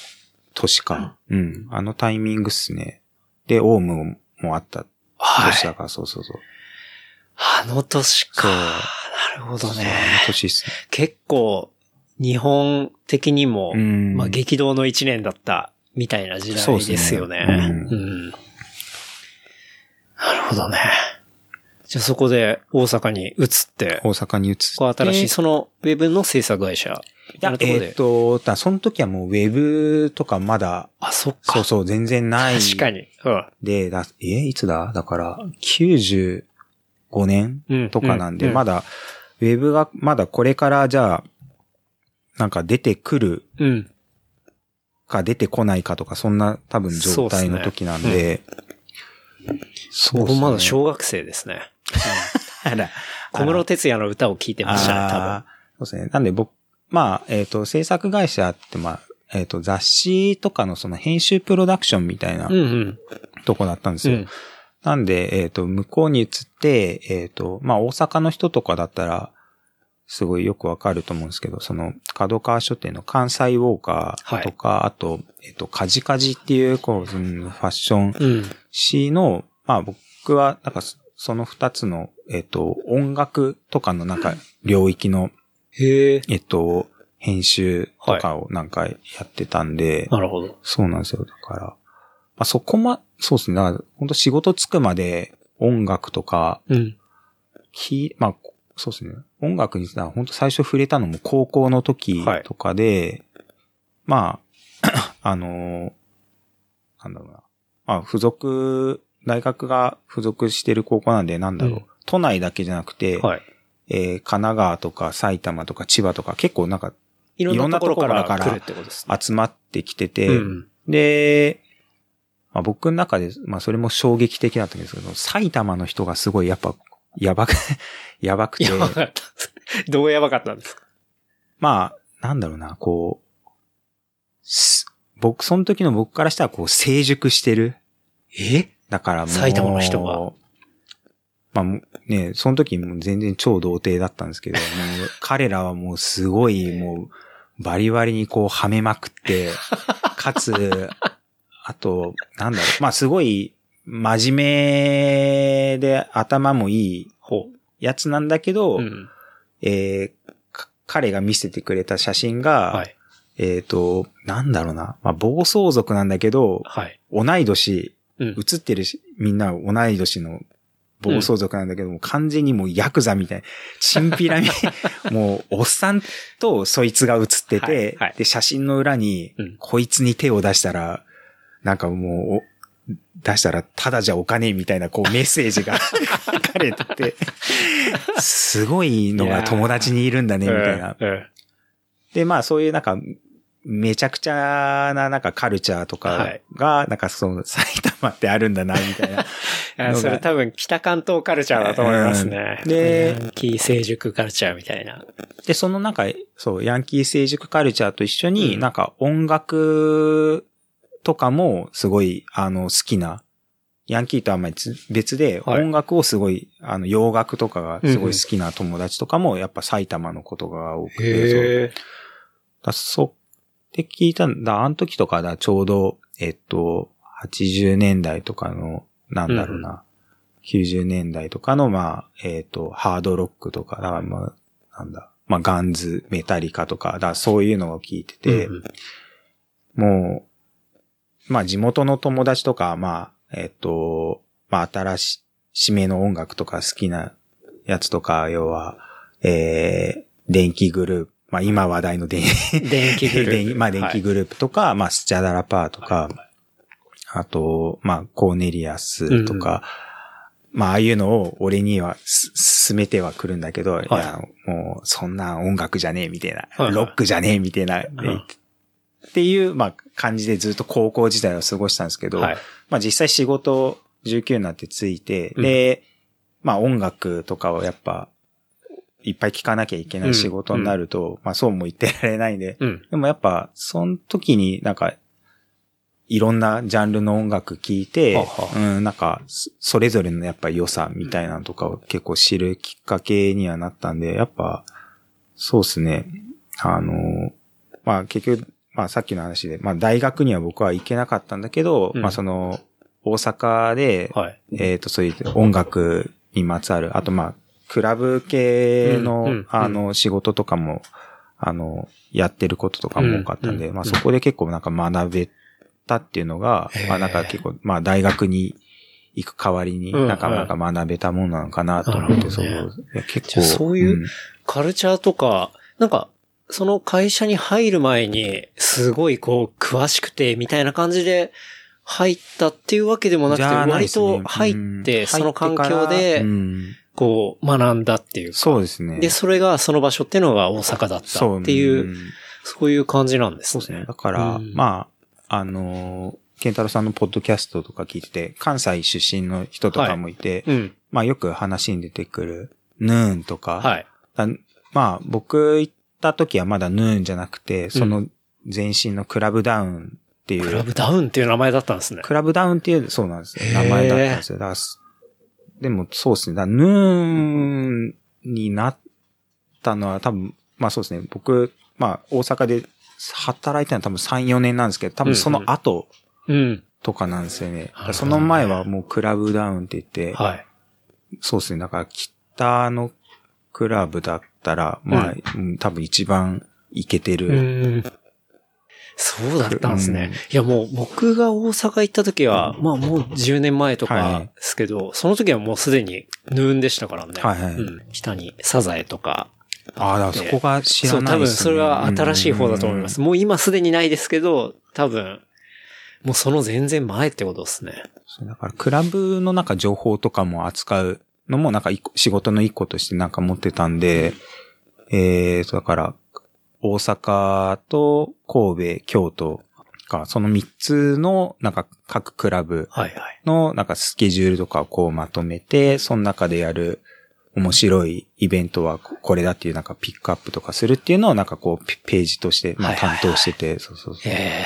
年か。うん。あのタイミングっすね。で、オウムもあったはい。年だから、そうそうそう。あの年か。なるほどそうあのね。年っすね。結構、日本的にも、うん。まあ激動の一年だったみたいな時代ですよね。うんうんなるほどね。じゃあそこで大阪に移って、大阪に移って。こう新しい、そのウェブの制作会社みいや。えっと、だその時はもうウェブとかまだ、あ、そっか。そうそう、全然ない。確かに。うん。で、だえ、いつだ？だから、95年うんとかなんで、うんまだ、ウェブが、まだこれからじゃあ、なんか出てくるうん。か出てこないかとか、そんな多分状態の時なんで、そうまだ小学生ですね。あら 小室哲也の歌を聴いてましたね、多分。そうですね。なんで僕、まあ、えっ、と、制作会社って、まあ、えっ、と、雑誌とかのその編集プロダクションみたいな。とこだったんですよ。うん。なんで、えっ、と、向こうに移って、えっ、と、まあ、大阪の人とかだったら、すごいよくわかると思うんですけど、その、角川書店の関西ウォーカーとか、あと、えっ、と、カジカジっていう、こう、うんファッションうん。誌の、まあ、僕は、なんかそ、その二つの、えっ、と、音楽とかのなんか、領域の、へえ。えっと、編集とかをなんかやってたんで、なるほど。そうなんですよ。だから、まあ、そこま、そうですね。だから、本当仕事つくまで音楽とか、うん。き、まあ、そうですね。音楽にさ、本当最初触れたのも高校の時とかで、まあ、あのーなんだろうな。まあ、付属、大学が付属してる高校なんで、なんだろう。うん都内だけじゃなくて、はい。えー神奈川とか埼玉とか千葉とか結構なんかいろんなところから。集まってきてて、うん。で、まあ、僕の中で、まあそれも衝撃的だったんですけど、埼玉の人がすごいやっぱ、やばく、やばくて、やばかった。どうやばかったんですか？まあ、なんだろうな、こう、す僕、その時の僕からしたらこう成熟してる。え？だからもう、埼玉の人が？まあね、その時も全然超童貞だったんですけど、もう彼らはもうすごいもうバリバリにこうはめまくって、かつ、あと、なんだろう、まあすごい真面目で頭もいいほやつなんだけど、う。うん。えーか彼が見せてくれた写真が、はい。えっ、と、なんだろうな、まあ暴走族なんだけど、はい。同い年、うん。映ってるし、みんな同い年の暴走族なんだけども、完全にもうヤクザみたいな、チンピラみ、もうおっさんとそいつが写ってて、はいはいで、写真の裏に、うんこいつに手を出したら、なんかもう、お出したらただじゃお金みたいなこう メッセージが書かれてて、すごいのが友達にいるんだね、みたいな。で、まあそういうなんか、めちゃくちゃななんかカルチャーとかが、なんかその埼玉ってあるんだな、みたいな。あそれ多分北関東カルチャーだと思いますね。うんでヤンキー成熟カルチャーみたいな。で、そのなんか、そう、ヤンキー成熟カルチャーと一緒に、うんなんか音楽とかもすごい、あの、好きな、ヤンキーとはまり別で、はい。音楽をすごい、あの、洋楽とかがすごい好きな友達とかも、やっぱ埼玉のことが多くて、そう。へだそう、って聞いたんだ、あの時とかだ、ちょうど、えっと、80年代とかの、なんだろうな、90年代とかの、まあ、えっと、ハードロックとか、だからまあ、なんだ、まあ、ガンズ、メタリカとか、だそういうのを聞いてて、うん。もう、まあ、地元の友達とか、まあ、えっと、まあ、新し、締めの音楽とか好きなやつとか、要は、えー、電気グループ、まあ、今話題の電電気グループ。電まあ、電気グループとか、まあ、スチャダラパーとか、あと、まあ、コーネリアスとか、まあ、ああいうのを俺にはす進めてはくるんだけど、い、や、もう、そんな音楽じゃねえ、みたいな、はいはい。ロックじゃねえ、みたいな、っていう、まあ、感じでずっと高校時代を過ごしたんですけど、はい。まあ、実際仕事19になってついて、うんで、まあ、音楽とかをやっぱ、いっぱい聴かなきゃいけない仕事になると、まあ、そうも言ってられないんで、うん。でもやっぱ、その時になんか、いろんなジャンルの音楽聴いて、ははうん、なんか、そそれぞれのやっぱり良さみたいなのとかを結構知るきっかけにはなったんで、やっぱ、そうですね。あの、まあ結局、まあさっきの話で、まあ大学には僕は行けなかったんだけど、うん。まあその、大阪で、はい。えっ、と、そういう音楽にまつわる、あとまあ、クラブ系の、うんうんあの、仕事とかも、あの、やってることとかも多かったんで、うんまあそこで結構なんか学べたっていうのが、まあなんか結構、まあ大学に行く代わりに、うんなんかなんか学べたものなのかなと思って、そう、なるほどね。いや結じゃ構。あそういうん。カルチャーとか、なんか、その会社に入る前に、すごいこう、詳しくて、みたいな感じで、入ったっていうわけでもなくて、割と入って、うんその環境でこう、学んだっていうか。そうですね。で、それが、その場所っていうのが大阪だったっていう、んそういう感じなんですね。そうですね。だから、うんまあ、あのー、ケンタロウさんのポッドキャストとか聞いてて、関西出身の人とかもいて、うん。まあよく話に出てくる、ヌーンとか、はい。だまあ僕行った時はまだヌーンじゃなくて、その前身のクラブダウンっていう、クラブダウンっていう名前だったんですね。クラブダウンっていう、そうなんですよ。名前だったんですよ。だからすでもそうですね。だからヌーンになったのは多分、まあそうですね。僕、まあ大阪で働いたのは多分3、4年なんですけど、多分その後うん。とかなんですよねその前はもうクラブダウンって言って、はい。そうですね。だから北のクラブだったら、まあ、うん多分一番イケてる。うん。そうだったんですね。いやもう僕が大阪行った時は、まあもう10年前とかはいですけど、その時はもうすでにヌーンでしたからね。はいはいうん。北にサザエとか。ああ、だからそこが知そう、多分らないですね。それは新しい方だと思います。もう今すでにないですけど、多分、もうその全然前ってことですね。そうだから、クラブのなんか情報とかも扱うのもなんか仕事の一個としてなんか持ってたんで、えーと、だから、大阪と神戸、京都か、その三つのなんか各クラブ。のなんかスケジュールとかをこうまとめて、その中でやる面白いイベントはこれだっていうなんかピックアップとかするっていうのをなんかこうペページとしてまあ担当してて、そうそうそう。ええ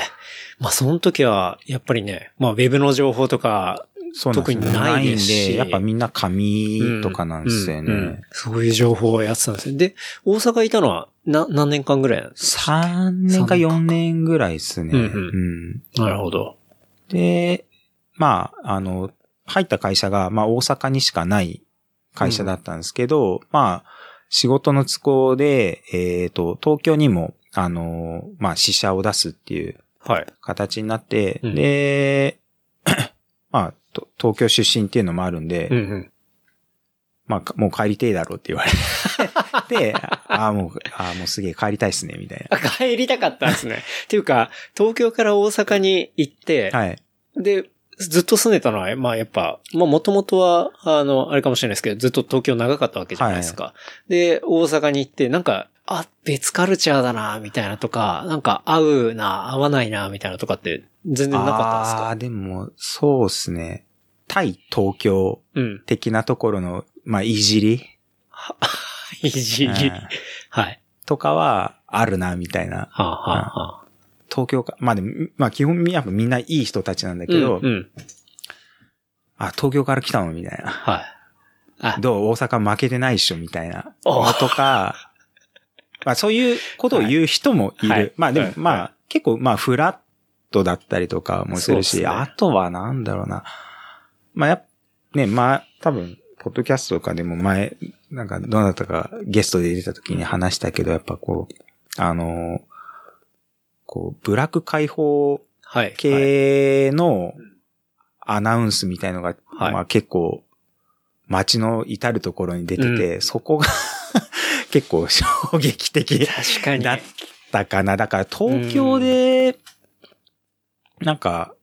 まあその時は、やっぱりね、まあウェブの情報とか、そうなんですよ特にないですで、やっぱみんな紙とかなんですよね。うんうんそういう情報をやってたんですよ。で、大阪いたのは、な、何年間ぐらいなんですか？3年か4年ぐらいですね。うんうんうんなるほど。で、まあ、あの、入った会社が、まあ大阪にしかない会社だったんですけど、まあ、仕事の都合で、えっ、と、東京にも、あの、まあ、支社を出すっていうはい。形になって、うんで、まあ、と東京出身っていうのもあるんで、うんうん。まあ、かもう帰りてえだろうって言われて、ああ、もう、ああ、もうすげえ帰りたいっすね、みたいあ、帰りたかったんですね。っていうか、東京から大阪に行って、な。はい。で、ずっと住んでたのは、まあやっぱ、まあもともとは、あの、あれかもしれないですけど、ずっと東京長かったわけじゃないですか。で、大阪に行って、なんか、あ、別カルチャーだな、みたいなとか、なんか合うな、合わないな、みたいなとかって、全然なかったんですか？ああ、でも、そうっすね。対東京うん。的なところの、まあ、いじり？いじり。うんはい。とかはあるな、みたいな。はあ、はあはあ、東京か、まあでも、まあ基本やっぱみんないい人たちなんだけど、うん、うん。あ、東京から来たの？みたいな。はい。あ、どう？大阪負けてないっしょみたいな。とか、まあそういうことを言う人もいる。はいはいまあでも、はいまあ結構まあフラットだったりとかもするし、ねあとはなんだろうな。まあやね、まあ多分、ポッドキャストとかでも前、なんかどなたかゲストで出た時に話したけど、やっぱこう、あのこう、ブラック解放系のアナウンスみたいのが、はい。まあ結構街の至るところに出てて、うそこが 結構衝撃的確かに。だったかな。だから東京で、なんか、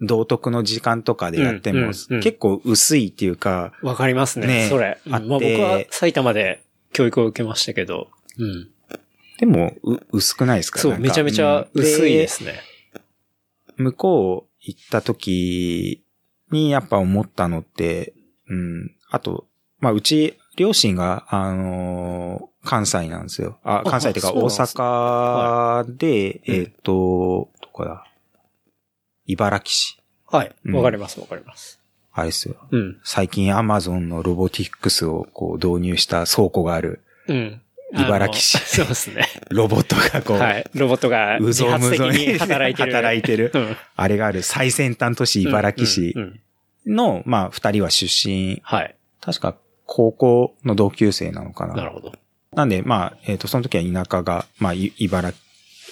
道徳の時間とかでやっても、結構薄いっていうか、わかりますね。ねそれ。うんあまあ僕は埼玉で教育を受けましたけど。うん。でも、う薄くないですか？そう、めちゃめちゃ薄いですね。向こう行った時にやっぱ思ったのって、うん、あと、まあ、うち、両親が、あのー関西なんですよ。あ、あ関西っていうか大阪で、うんえっ、と、どこだ？茨城市。はい。うんわかります、わかります。あれですよ。うん。最近アマゾンのロボティックスをこう導入した倉庫があるうん。茨城市そうですね。ロボットがこう、はい。ロボットがうぞうむぞうに働いてる。働いてるうん。あれがある最先端都市茨城市の、まあ、二人は出身、はい。確か高校の同級生なのかな。なるほど。なんで、まあ、えっ、と、その時は田舎が、まあ、い茨城、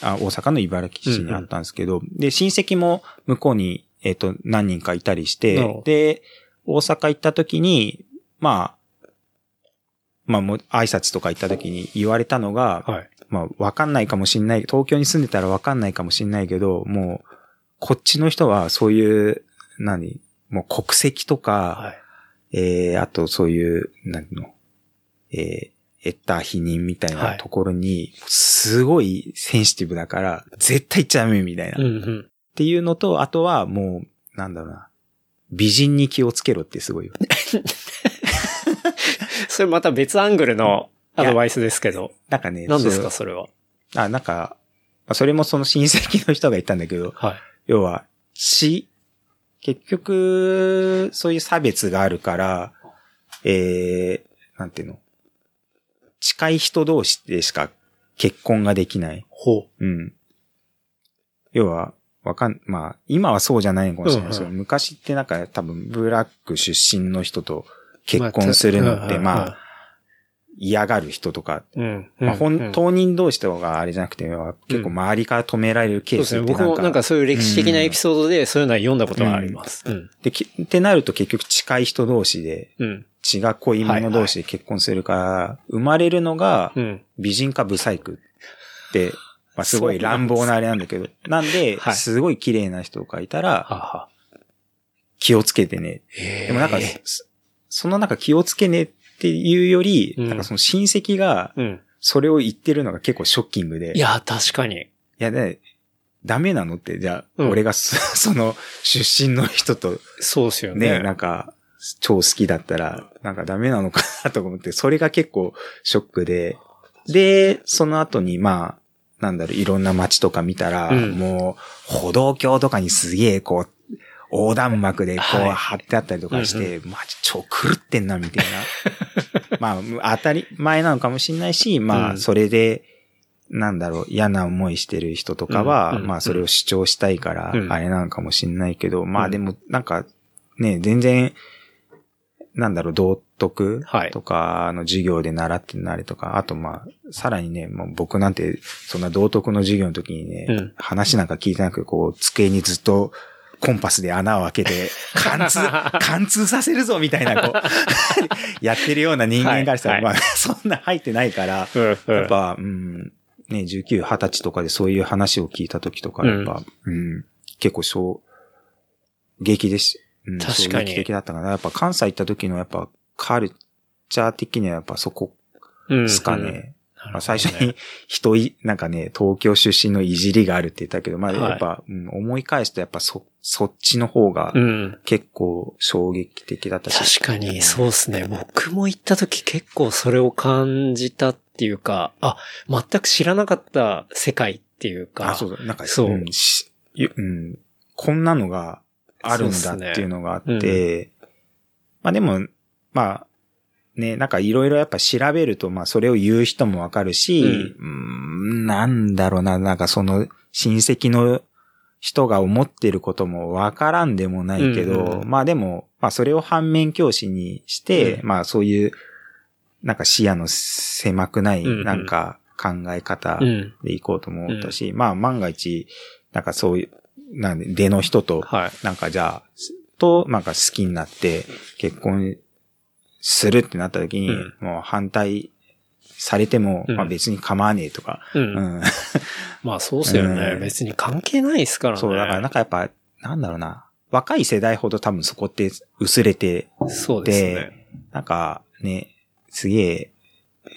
あ、大阪の茨城市にあったんですけど、で、親戚も向こうに、えっ、と、何人かいたりしてで、大阪行った時に、まあ、まあ、もう、挨拶とか行った時に言われたのが、はい。まあ、わかんないかもしんない、東京に住んでたらわかんないかもしんないけど、もう、こっちの人はそういう、何もう国籍とか、はい。えー、あとそういう、何の、えー、得た否認みたいはないところに、すごいセンシティブだから、絶対言っちゃダメみたいな。っ。ていうのと、あとはもう、なんだろうな。美人に気をつけろってすごいよ。それまた別アングルのアドバイスですけど。なんかね、何ですか、そそれは？うあ、なんか、まあそれもその親戚の人が言ったんだけど、はい。要は、血、結局、そういう差別があるから、えー、なんていうの？近い人同士でしか結婚ができない。ほうん。要は、わかん、まあ、今はそうじゃないのかもしれないですけど、うん昔ってなんか多分ブラック出身の人と結婚するのって、まあ、嫌がる人とか、うん。まあ、うん本当人同士とかあれじゃなくて、結構周りから止められるケー。スってなんか、僕もなんかそういう歴史的なエピソードでそういうのは読んだことがあります。うん。で、きってなると結局近い人同士で、うん。血が濃い者同士で結婚するから、生まれるのがうん。美人かブサイクって、まあすごい乱暴なあれなんだけど、なんでは、いすごい綺麗な人がいたら。気をつけてね。ででもなんか、そそのなんか気をつけねっていうより、うんなんかその親戚がうん。それを言ってるのが結構ショッキングで。いや、確かに。いやね、ダメなのって、じゃあ、うん俺がそ その出身の人とそうですよね。ね、なんか、超好きだったら、なんかダメなのかなと思って、それが結構ショックで、で、その後に、まあ、なんだろう、いろんな街とか見たら、うん。もう、歩道橋とかにすげえ、こう、横断幕でこうはい。貼ってあったりとかして、マジ超狂ってんな、みたいな。まあ、当たり前なのかもしれないし、まあ、うん。それで、なんだろう、嫌な思いしてる人とかは、うんうんまあ、それを主張したいから、うん。あれなのかもしれないけど、まうん。あでも、なんか、ね、全然、なんだろう、道徳はいとかの授業で習ってなりとか、あとまあ、さらにね、もう僕なんて、そんな道徳の授業の時にね、うん話なんか聞いてなくこう、机にずっと、コンパスで穴を開けて、貫通、貫通させるぞみたいな、こう、やってるような人間からしたら、はいまあ、そんな入ってないから、うん。うんやっぱ、うん、ね、19、20歳とかでそういう話を聞いた時とか、やっぱ、うん、結構衝撃です。うん、確かに衝撃的だったかな。やっぱ関西行った時のやっぱカルチャー的にはやっぱそこうんですかね。うんなるほどねまあ最初に人い、なんかね、東京出身のいじりがあるって言ったけど、まあはいやっぱ、うん思い返すとやっぱそ、そっちの方がうん。結構衝撃的だったし。確かに、そうですね。僕も行った時結構それを感じたっていうか、あ、全く知らなかった世界っていうか。あ、そうだ。なんか、そうんしゆうん、こんなのがあるんだっていうのがあって、そうっすまあでも、まあ、ね、なんかいろいろやっぱ調べると、まあそれを言う人もわかるし、うん、なんだろうな、なんかその親戚の人が思ってることもわからんでもないけど、うんうんまあでも、まあそれを反面教師にして、うん。まあそういう、なんか視野の狭くない、うんうん。なんか考え方うん。で行こうと思ったし、まあ万が一、なんかそういう、なんで、出の人と、はい。なんかじゃあ、と、なんか好きになって結婚するってなった時に、うんもう反対されても、うんまあ別に構わねえとか、う。うんん。まあそうですよね。うん別に関係ないですからね。そう、だからなんかやっぱ、なんだろうな、若い世代ほど多分そこって薄れて、そうですね。なんかね、すげえ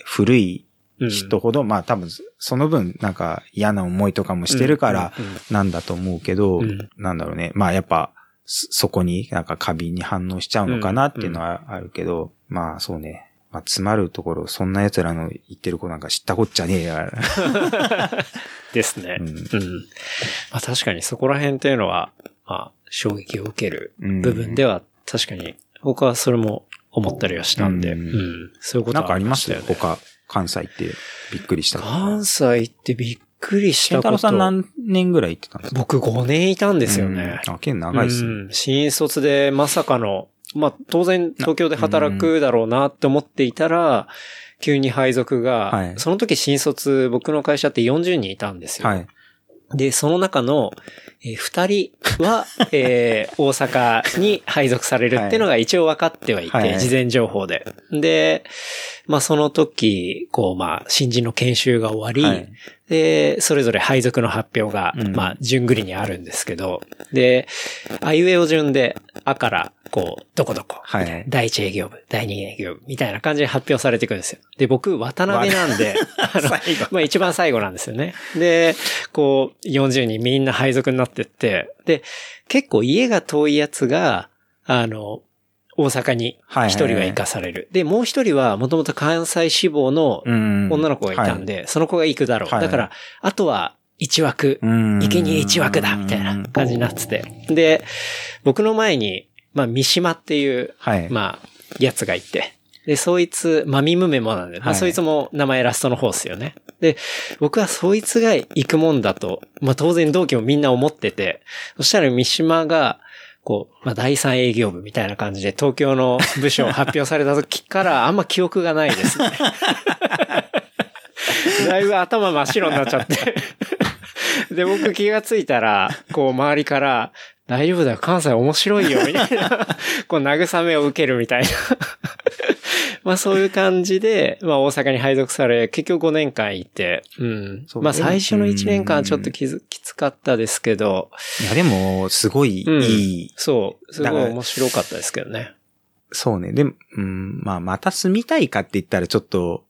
古いうん人ほど、まあ多分その分なんか嫌な思いとかもしてるから、うんうんうんなんだと思うけど、うんなんだろうね。まあやっぱ、そそこになんか過敏に反応しちゃうのかなっていうのはあるけど、まあそうね。まあ詰まるところ、そんな奴らの言ってる子なんか知ったこっちゃねえや。ですね。ううんん。まあ確かにそこら辺っていうのは、まあ、衝撃を受けるうん部分では、確かに、僕はそれも思ったりはしたんで、ううんん。そういうことなんかありましたよね。他、関西ってびっくりした。関西ってびっくりしたこと。健太郎さん何年ぐらい行ってたんですか？僕5年いたんですよね。うんあ、結構長いっすね。うん新卒でまさかの、まあ当然東京で働くだろうなって思っていたら、急に配属が、はいその時新卒、僕の会社って40人いたんですよ。はい。で、その中の、えー2人は、えー大阪に配属されるっていうのが一応分かってはいて、はいはい。事前情報で。で、まあその時、こうまあ新人の研修が終わり、はいで、それぞれ配属の発表が、うんまあ順繰りにあるんですけど、で、あいうえお順で、あから、こう、どこどこ、はい第一営業部、第二営業部、みたいな感じで発表されていくんですよ。で、僕、渡辺なんで、あのまあ一番最後なんですよね。で、こう、40人みんな配属になってって、で、結構家が遠いやつが、あの、大阪に一人は行かされる。で、もう一人はもともと関西志望のうん女の子がいたんで、その子が行くだろう。はいだから、あとは一枠、うん生贄一枠だみたいな感じになってて。で、僕の前に、まあ、三島っていう、はい。まあ、やつがいて。で、そいつ、まみむめもなんで、まあ、はいそいつも名前ラストの方っすよね。で、僕はそいつが行くもんだと、まあ当然同期もみんな思ってて、そしたら三島が、こう、まあ第三営業部みたいな感じで東京の部署を発表された時からあんま記憶がないですね。だいぶ頭真っ白になっちゃって。で、僕気がついたら、こう周りから、大丈夫だよ、関西面白いよ、みたいな、こう慰めを受けるみたいな。まあそういう感じで、まあ大阪に配属され、結局5年間いて、うん。まあ最初の1年間はちょっときずきつかったですけど、いや、でも、すごいうんいい。そう、すごい面白かったですけどね。そうね。でも、うん、まあ、また住みたいかって言ったらちょっと、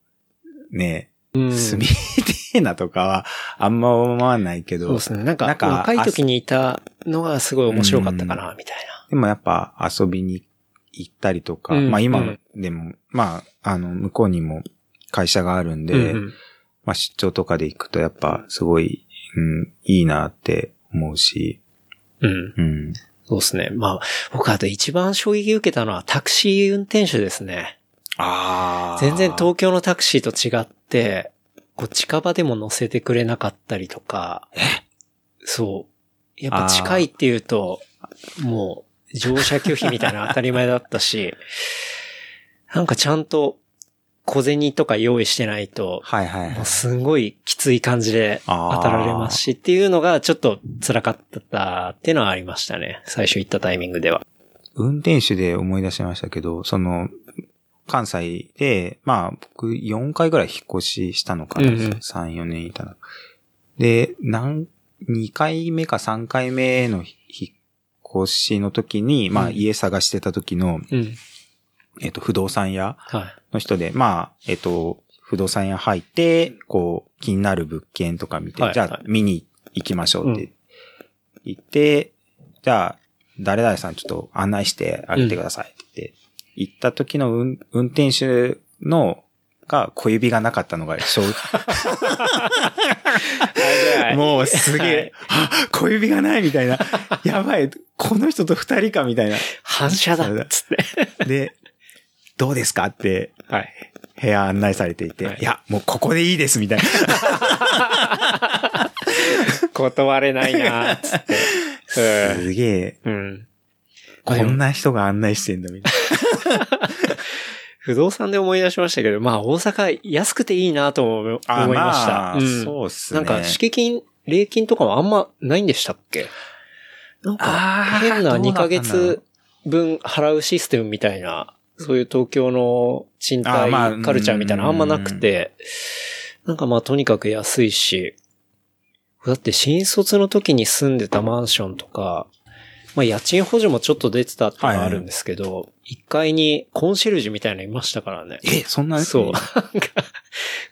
ね、うん。住みてえなとかは、あんま思わないけど、そうですね。なんか、なんか若い時にいたのがすごい面白かったかな、みたいでもやっぱ遊びに行ったりとか、うんまあ今うんでも、まあ、あの、向こうにも会社があるんで、な。うんうんまあ出張とかで行くとやっぱすごい、うん、いいなって思うし、うん。うん。そうですね。まあ、僕あと一番衝撃受けたのはタクシー運転手ですね。あ全然東京のタクシーと違って、こう近場でも乗せてくれなかったりとか、そう。やっぱ近いっていうと、もう乗車拒否みたいな当たり前だったし、なんかちゃんと小銭とか用意してないと、はいはい。すんごいきつい感じで当たられますしっていうのがちょっと辛かったっていうのはありましたね。最初行ったタイミングでは。運転手で思い出しましたけど、その、関西で、まあ僕4回ぐらい引っ越ししたのかな。うんうん3、4年いたの。で、何、2回目か3回目の引っ越しの時に、まあうん家探してた時の、うん。えっと、不動産屋はい。の人で、まあ、えっと、不動産屋入って、こう、気になる物件とか見て、じゃあはいはい見に行きましょうって言って、じゃあ、誰々さんちょっと案内してあげてくださいって、行った時の運運転手の、が小指がなかったのが、衝もうすげえ、あ小指がないみたいな。やばい、この人と二人かみたいな。反射だっつって。で、どうですかってはい。部屋案内されていて、はいい、や、もうここでいいですみたいな。断れないなっつって。すげえ、うん。こんな人が案内してんだみたい不動産で思い出しましたけど、まあ大阪安くていいなと思いました。まあうん。そうっすね。なんか、敷金、礼金とかもあんまないんでしたっけ？なんか、変な2ヶ月分払うシステムみたいな、そういう東京の賃貸カルチャーみたいなのあんまなくて、なんかまあとにかく安いし、だって新卒の時に住んでたマンションとか、まあ家賃補助もちょっと出てたっていうのはあるんですけど、1階にコンシェルジュみたいなのいましたからね。え、そんなそう。なんか、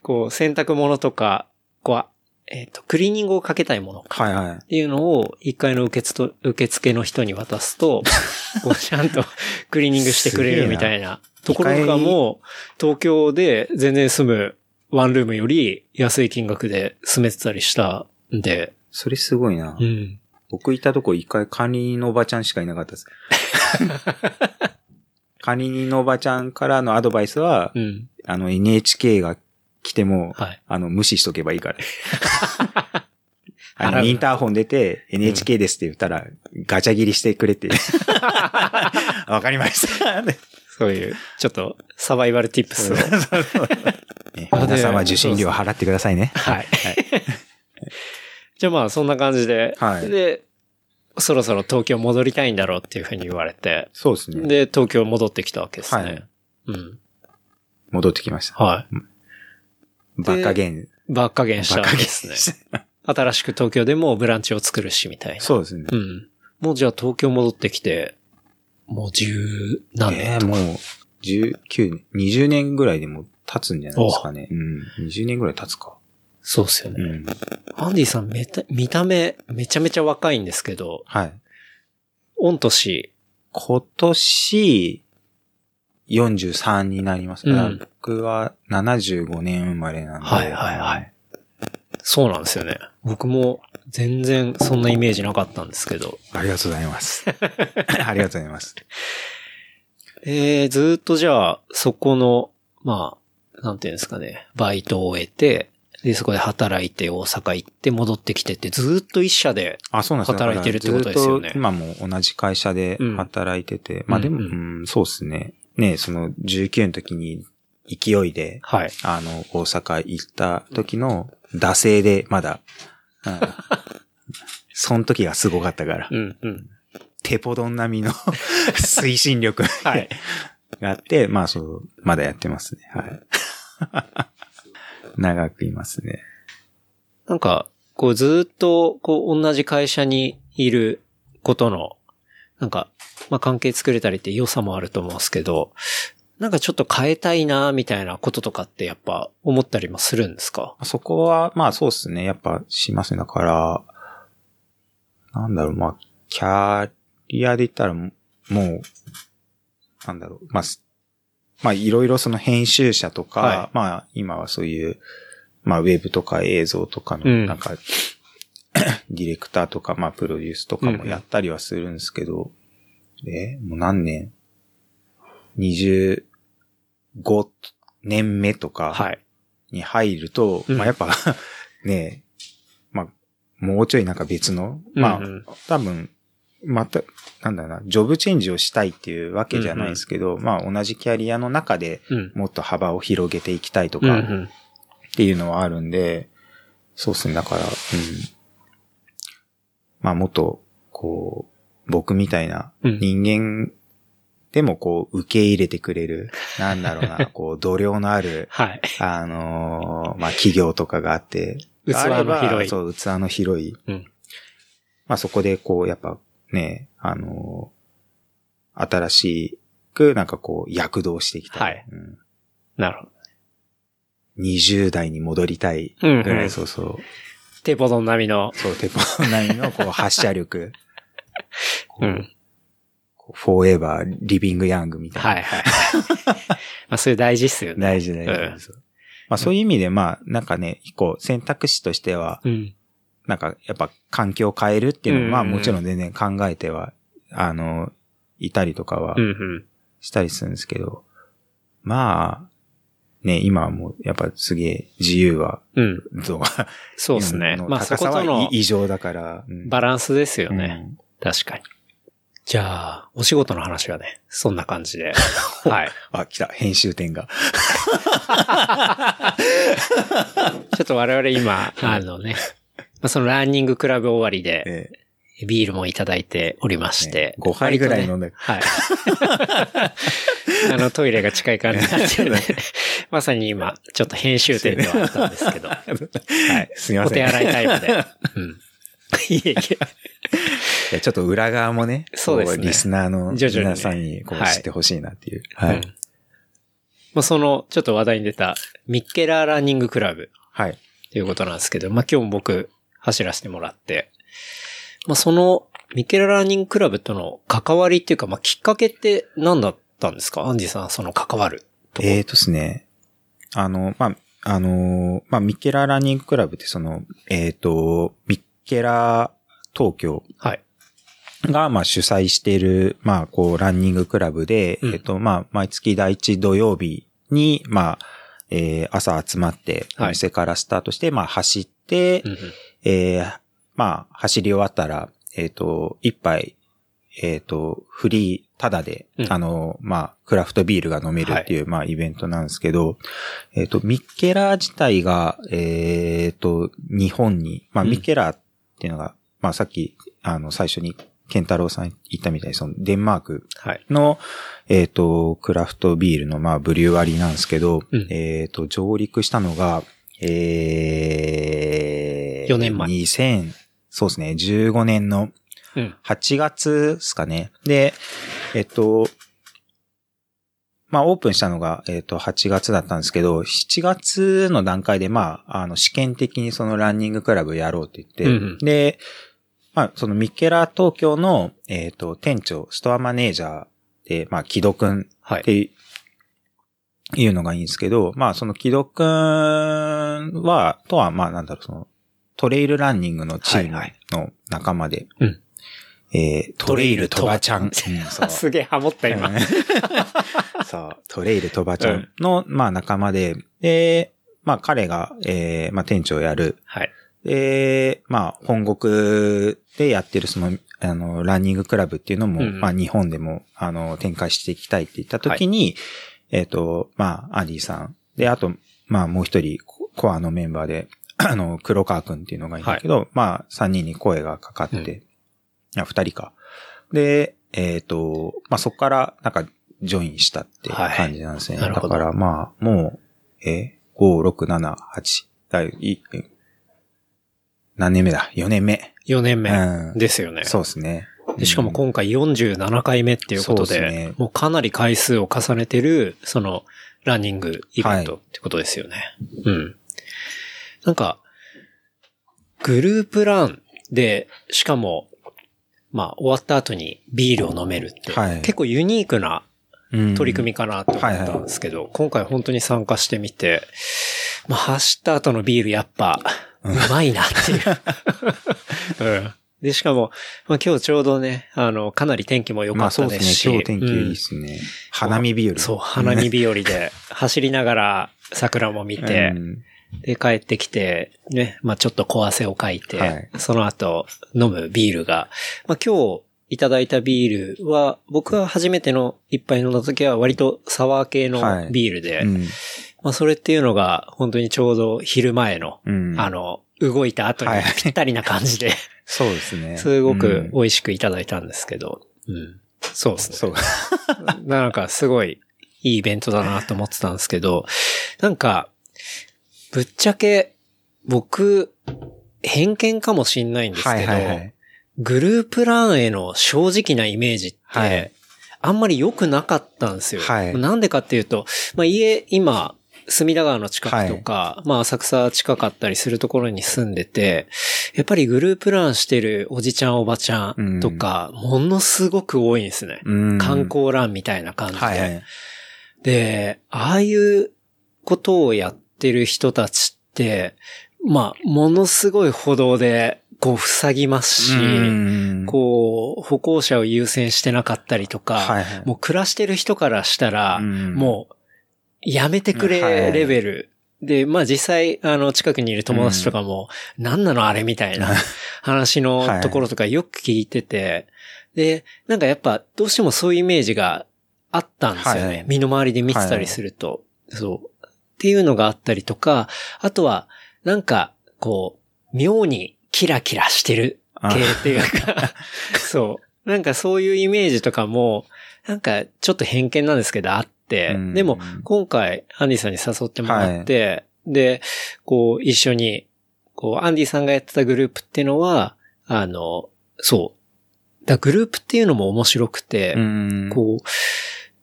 こう、洗濯物とか、こう、えっ、と、クリーニングをかけたいものはいはい。っていうのを、一階の受付と受付の人に渡すと、こう、ちゃんとクリーニングしてくれるみたいなところとかも、東京で全然住むワンルームより安い金額で住めてたりしたんで、それすごいなう。ん。僕いたとこ一回管理人のおばちゃんしかいなかったです。管理人のおばちゃんからのアドバイスは、うん。あの NHK が来ても、はい。あの無視しとけばいいから。あのインターホン出て NHK ですって言ったら、ガチャ切りしてくれって。わかりました。ねそういう、ちょっと、サバイバルティップスを。ね皆さんは受信料払ってくださいね。はい。じゃあまあ、そんな感じで、はいで、そろそろ東京戻りたいんだろうっていうふうに言われて、そうですね。で、東京戻ってきたわけですね。はいうん。戻ってきました。はい。バカゲン。バカ減したわけですね。新しく東京でもブランチを作るし、みたいな。そうですね。うん。もうじゃあ東京戻ってきて、もう十何年。ええもう、19、20年ぐらいでもう経つんじゃないですかね。うん。20年ぐらい経つか。そうっすよね。うん。アンディさんめた、見た目めちゃめちゃ若いんですけど、はい。御年、今年、43になります。うん僕は75年生まれなんで。はいはいはい。そうなんですよね。僕も全然そんなイメージなかったんですけど。ありがとうございます。ありがとうございます。えー、ずーっとじゃあ、そこの、まあ、なんていうんですかね、バイトを終えて、で、そこで働いて大阪行って戻ってきてって、ずーっと一社で、働いてるってことですよね今も同じ会社で働いてて。まあでも、ううんん、そうですね。ね、その19の時に勢いで、はい。あの、大阪行った時の惰性でまだ、うん、その時がすごかったから、うん、うん。テポドン並みの 推進力はいがあって、まあそう、まだやってますね。はい。長くいますね。なんか、こうずーっと、こう同じ会社にいることの、なんか、まあ関係作れたりって良さもあると思うんですけど、なんかちょっと変えたいな、みたいなこととかってやっぱ思ったりもするんですか？そこは、まあそうですね。やっぱしますね。だから、なんだろう、まあ、キャリアで言ったらもう、なんだろう、まあ、すまあいろいろその編集者とか、はいまあ今はそういう、まあウェブとか映像とかの、うんなんか、ディレクターとか、まあプロデュースとかもやったりはするんですけど、え、もう何年 ?25 年目とか、はい。に入ると、うんまあやっぱ、ねまあ、もうちょいなんか別の、まあ、うんうん多分、また、なんだろうな、ジョブチェンジをしたいっていうわけじゃないですけど、まあ同じキャリアの中でうん。もっと幅を広げていきたいとうん、うかん。っていうのはあるんで、そうですね、だから、うん。まあもっと、こう、僕みたいなうん人間でもこう受け入れてくれる、なんだろうな、こう度量のある、はい。あのーまあ、企業とかがあって、器の広いそう、器の広い。うんまあ、そこで、こう、やっぱ、ね、あのー新しく、なんかこう、躍動していきたい。はいうんなるほど。20代に戻りたいうん、ぐらい、うん。そうそう。テポドン並みの。そう、テポ並みの、こう、発射力。こうん。フォーエバー、リビングヤングみたいな。はいはい。まあ、それ大事っすよね。大事大事、うんまあ、そういう意味で、まあ、なんかね、一個選択肢としては、うん。なんか、やっぱ環境を変えるっていうのも、まあうんもちろん全然考えては、あの、いたりとかは。したりするんですけど、まあ、ね、今はもう、やっぱすげえ自由は、うん。度が、そうですね。のまあ、そことの異常だから、うんバランスですよね。うん確かに。じゃあ、お仕事の話はね、そんな感じで。はい。あ、来た、編集点が。ちょっと我々今、あのね、まあ、そのランニングクラブ終わりで、えビールもいただいておりまして。ね5杯ぐらい飲んだ割とねはい。あの、トイレが近い感じになってるんで、まさに今、ちょっと編集点ではあったんですけど。はい。えすみません。お手洗いタイプで。うん。いえいえ。ちょっと裏側もね、そうですねこリスナーの皆さんにこうはい知ってほしいなっていう。はい。うんまあ、その、ちょっと話題に出た、ミッケラーランニングクラブはい。ということなんですけど、まあ、今日も僕、走らせてもらって、まあ、その、ミッケラーランニングクラブとの関わりっていうか、まあ、きっかけって何だったんですか？アンジーさん、その関わるとこ。えーとですね、あの、まあ、あのーまあ、ミッケラーランニングクラブってその、えーと、ミッケラー東京はい。が、まあ、主催している、まあ、こう、ランニングクラブで、うん。えっと、まあ、毎月第一土曜日に、まあ、えー朝集まって、はい。お店からスタートして、まあ、走って、うんうんえーまあ、走り終わったら、えっ、と、一杯、えっ、と、フリー、ただで、うん。あの、まあ、クラフトビールが飲めるっていう、まあ、イベントなんですけど、えっ、と、ミッケラー自体が、えっ、と、日本に、まあ、うん。ミッケラーっていうのが、まあ、さっき、あの、最初に、ケンタロウさん言ったみたいに、その、デンマークはい。の、えっ、と、クラフトビールの、まあ、ブリュワリーなんですけど、うん。えっ、と、上陸したのが、えー、4年前2000、そうですね、15年のうん。8月ですかね。で、えっと、まあ、オープンしたのが、えっと、8月だったんですけど、7月の段階で、まあ、あの、試験的にそのランニングクラブやろうって言って、うんうんで、まあ、そのミッケラー東京の、えっと、店長、ストアマネージャーで、まあ、木戸くんはい。っていうのがいいんですけど、まあその木戸くんは、とはまあなんだろう、そのトレイルランニングのチームはいの仲間で、うん。えートレイルとばちゃん。すげえハモった今。うん。そう、トレイルとばちゃんの、まあ仲間で、で、まあ彼が、えーまあ店長をやる。はい。で、まあ本国でやってるその、あの、ランニングクラブっていうのも、うんまあ日本でも、あの、展開していきたいって言った時に、えっ、と、まあ、アンディさん。で、あと、まあもう一人、ココアのメンバーで、あの、黒川くんっていうのがいいんだけど、まあ三人に声がかかって、うん二人か。で、えっ、と、まあそこから、なんか、ジョインしたっていう感じなんですね。はいだから、まあ、もう、えー、5、6、7、8、だいい何年目だ ?4 年目。4年目うんですよね。そうですね。でしかも今回47回目っていうことで、そうですねもうかなり回数を重ねてる、その、ランニングイベントってことですよね。うん。なんか、グループランで、しかも、まあ、終わった後にビールを飲めるって、はい結構ユニークなうん取り組みかなと思ったんですけど、今回本当に参加してみて、まあ、走った後のビールやっぱ、うまいなっていう。うん。で、しかも、まあ、今日ちょうどね、あの、かなり天気も良かまあったですし。そうですね。今日天気いいですね。花見日和。そう、花見日和で、走りながら桜も見て、うん。で、帰ってきて、ね、まあちょっと小汗をかいて、はい。その後飲むビールが、まあ今日いただいたビールは、僕が初めての一杯飲んだ時は割とサワー系のはい。ビールで、うん。まあそれっていうのが本当にちょうど昼前の、うん。あの、動いた後にはい。ぴったりな感じで、そうですね。すごくうん美味しくいただいたんですけど、うん。そうですね。そう。なんかすごいいいイベントだなと思ってたんですけど、なんか、ぶっちゃけ僕、偏見かもしんないんですけど、はいはいはい。グループランへの正直なイメージって、はいあんまり良くなかったんですよ。はいなんでかっていうと、まあ、家、今、隅田川の近くとか、まあ浅草近かったりするところに住んでて、やっぱりグループランしてるおじちゃんおばちゃんとか、ものすごく多いんですね。うん観光ランみたいな感じで。はいはい。で、ああいうことをやってる人たちって、まあ、ものすごい歩道で、こう、塞ぎますし、うんこう、歩行者を優先してなかったりとか、はいはいもう暮らしてる人からしたら、うんもう、やめてくれはいレベル。で、まあ実際、あの、近くにいる友達とかも、何なのあれみたいな 話のところとかよく聞いてて、で、なんかやっぱ、どうしてもそういうイメージがあったんですよね。はい身の回りで見てたりすると。そう。っていうのがあったりとか、あとは、なんか、こう、妙にキラキラしてる系っていうか、そう。なんかそういうイメージとかも、なんかちょっと偏見なんですけどあって、うんでも今回アンディさんに誘ってもらって、で、こう一緒に、こうアンディさんがやってたグループっていうのは、あの、そう。だグループっていうのも面白くて、うんこう、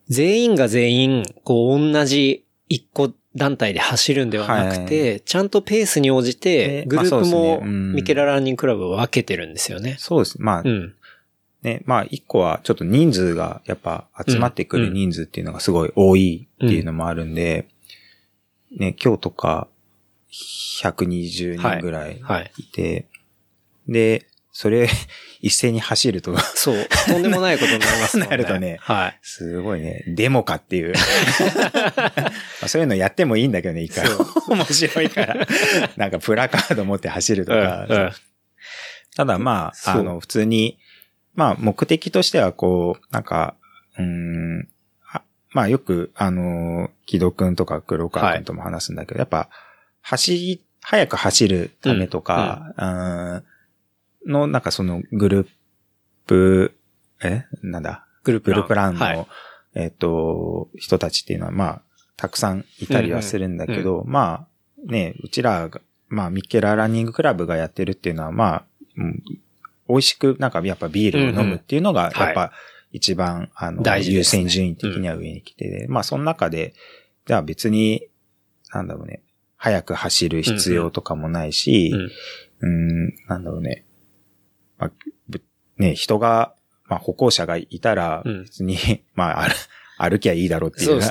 全員が全員、こう、同じ一個団体で走るんではなくて、ちゃんとペースに応じて、えグループもミケラランニングクラブを分けてるんですよね。そうです。まあうん。ね、まあ一個はちょっと人数がやっぱ集まってくる人数っていうのがすごい多いっていうのもあるんで、ね、今日とか120人ぐらいはい。いて、で、それ 一斉に走ると、そう。とんでもないことになりますね。なるとねはい。すごいね、デモかっていう。まあそういうのやってもいいんだけどね、一回。面白いから。なんかプラカード持って走るとうんか。うんただまあ、あの、普通に、まあ、目的としてはこう、なんか、うーん、あまあよく、あの、木戸くんとか黒川くんとも話すんだけど、やっぱ、走り、早く走るためとか、うんの、なんかそのグループ、え？なんだ？グループラン。グループランの、はい。えっ、と、人たちっていうのは、まあ、たくさんいたりはするんだけど、まあ、ね、うちらが、まあ、ミッケラランニングクラブがやってるっていうのは、まあ、うん美味しく、なんかやっぱビールを飲むっていうのが、うんうんやっぱ一番、あの、優先順位的には上に来て、まあ、その中で、じゃあ別に、なんだろうね、早く走る必要とかもないし、うんうん、なんだろうね。まあ、ぶね、人が、まあ歩行者がいたら、うん別に、まあ歩、歩きゃいいだろうっていうね。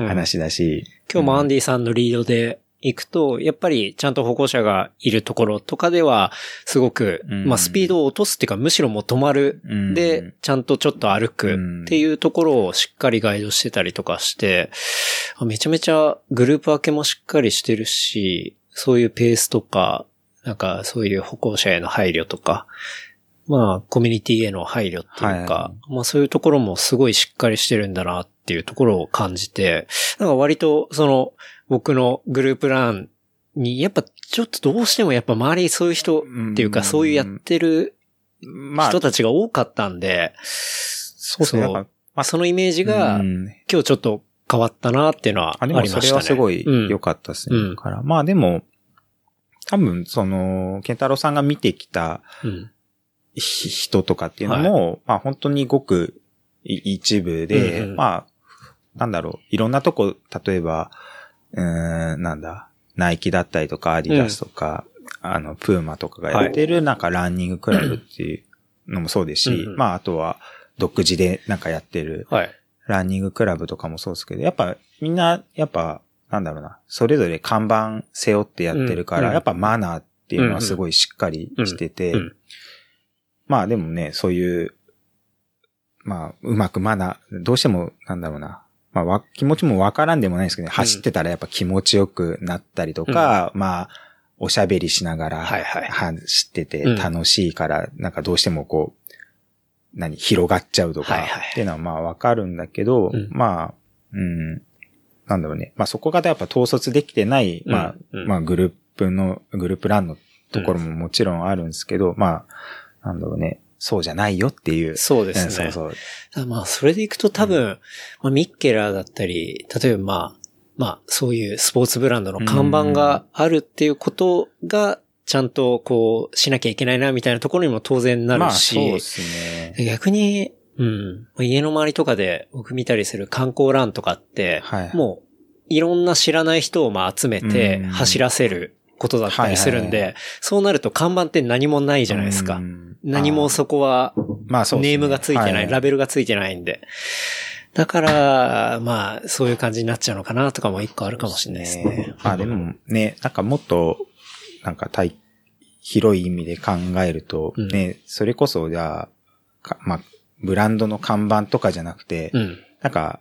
うん話だし。今日もアンディさんのリードで行くと、やっぱりちゃんと歩行者がいるところとかでは、すごく、うん。まあスピードを落とすっていうか、むしろもう止まる。うん。で、ちゃんとちょっと歩くっていうところをしっかりガイドしてたりとかして、あめちゃめちゃグループ分けもしっかりしてるし、そういうペースとか、なんかそういう歩行者への配慮とか、まあコミュニティへの配慮っていうか、はまあそういうところもすごいしっかりしてるんだなっていうところを感じて、なんか割とその僕のグループランに、やっぱちょっとどうしてもやっぱ周りそういう人っていうか、うんそういうやってるまあ、人たちが多かったんで、そうですね。まあ。そのイメージがうん。今日ちょっと変わったなっていうのはああ、りましたね。それはすごいうん良かったですね。うん。だから、まあでも、多分、その、ケンタロウさんが見てきた人とかっていうのも、まあ本当にごくい一部で、うんうん。まあ、なんだろう、いろんなとこ、例えば、うーん、なんだ、ナイキだったりとか、アディダスとか、あの、プーマとかがやってる、なんかランニングクラブっていうのもそうですし、うんうん。まああとは、独自でなんかやってるはい。ランニングクラブとかもそうですけど、やっぱみんな、やっぱ、なんだろうな、それぞれ看板背負ってやってるから、うんやっぱマナーっていうのはすごいしっかりしてて、うん。うん。まあでもね、そういう、まあ、うまくマナー、どうしても、なんだろうな、まあわ、気持ちもわからんでもないですけどね、走ってたらやっぱ気持ちよくなったりとか、まあ、おしゃべりしながら、はいはい。走っててうん。楽しいから、なんかどうしてもこう、何、広がっちゃうとか、はいはい。っていうのはまあわかるんだけど、うん。まあ、うん、なんだろうね。まあそこがやっぱ統率できてない、まあ、うんうん。まあグループの、グループランのところももちろんあるんですけど、まあ、なんだろうね。そうじゃないよっていう。そうですね。うんそうそう。まあ、それでいくと多分、まあ、ミッケラーだったり、例えばまあ、まあ、そういうスポーツブランドの看板があるっていうことが、ちゃんとこう、しなきゃいけないな、みたいなところにも当然なまあるし、そうですね。逆に、うん、家の周りとかで僕見たりする観光ランとかって、はいもう、いろんな知らない人をまあ集めてうん走らせることだったりするんで、そうなると看板って何もないじゃないですか。うん何もそこはまあそうねネームがついてない、はいラベルがついてないんで。だから、まあ、そういう感じになっちゃうのかなとかも一個あるかもしれないですね。まあでもね、なんかもっと、なんか対、広い意味で考えると、うんね、それこそじゃあ、かまあ、ブランドの看板とかじゃなくて、うん。なんか、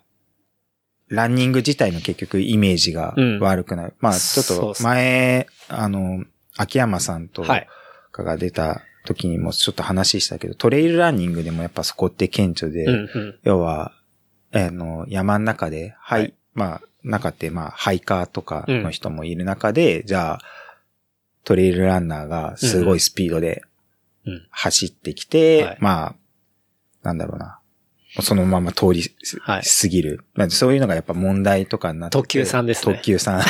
ランニング自体の結局イメージが悪くなる。まあちょっと前、あの、秋山さんとはい。かが出た時にもちょっと話したけど、トレイルランニングでもやっぱそこって顕著で、うんうん。要は、あの、山の中で、はい、はいまあ、中ってまあ、ハイカーとかの人もいる中で、じゃあ、トレイルランナーがすごいスピードでうん走ってきて、はいまあ、なんだろうな。そのまま通り過ぎる。まあそういうのがやっぱ問題とかになってて。特急さんですね特急さん。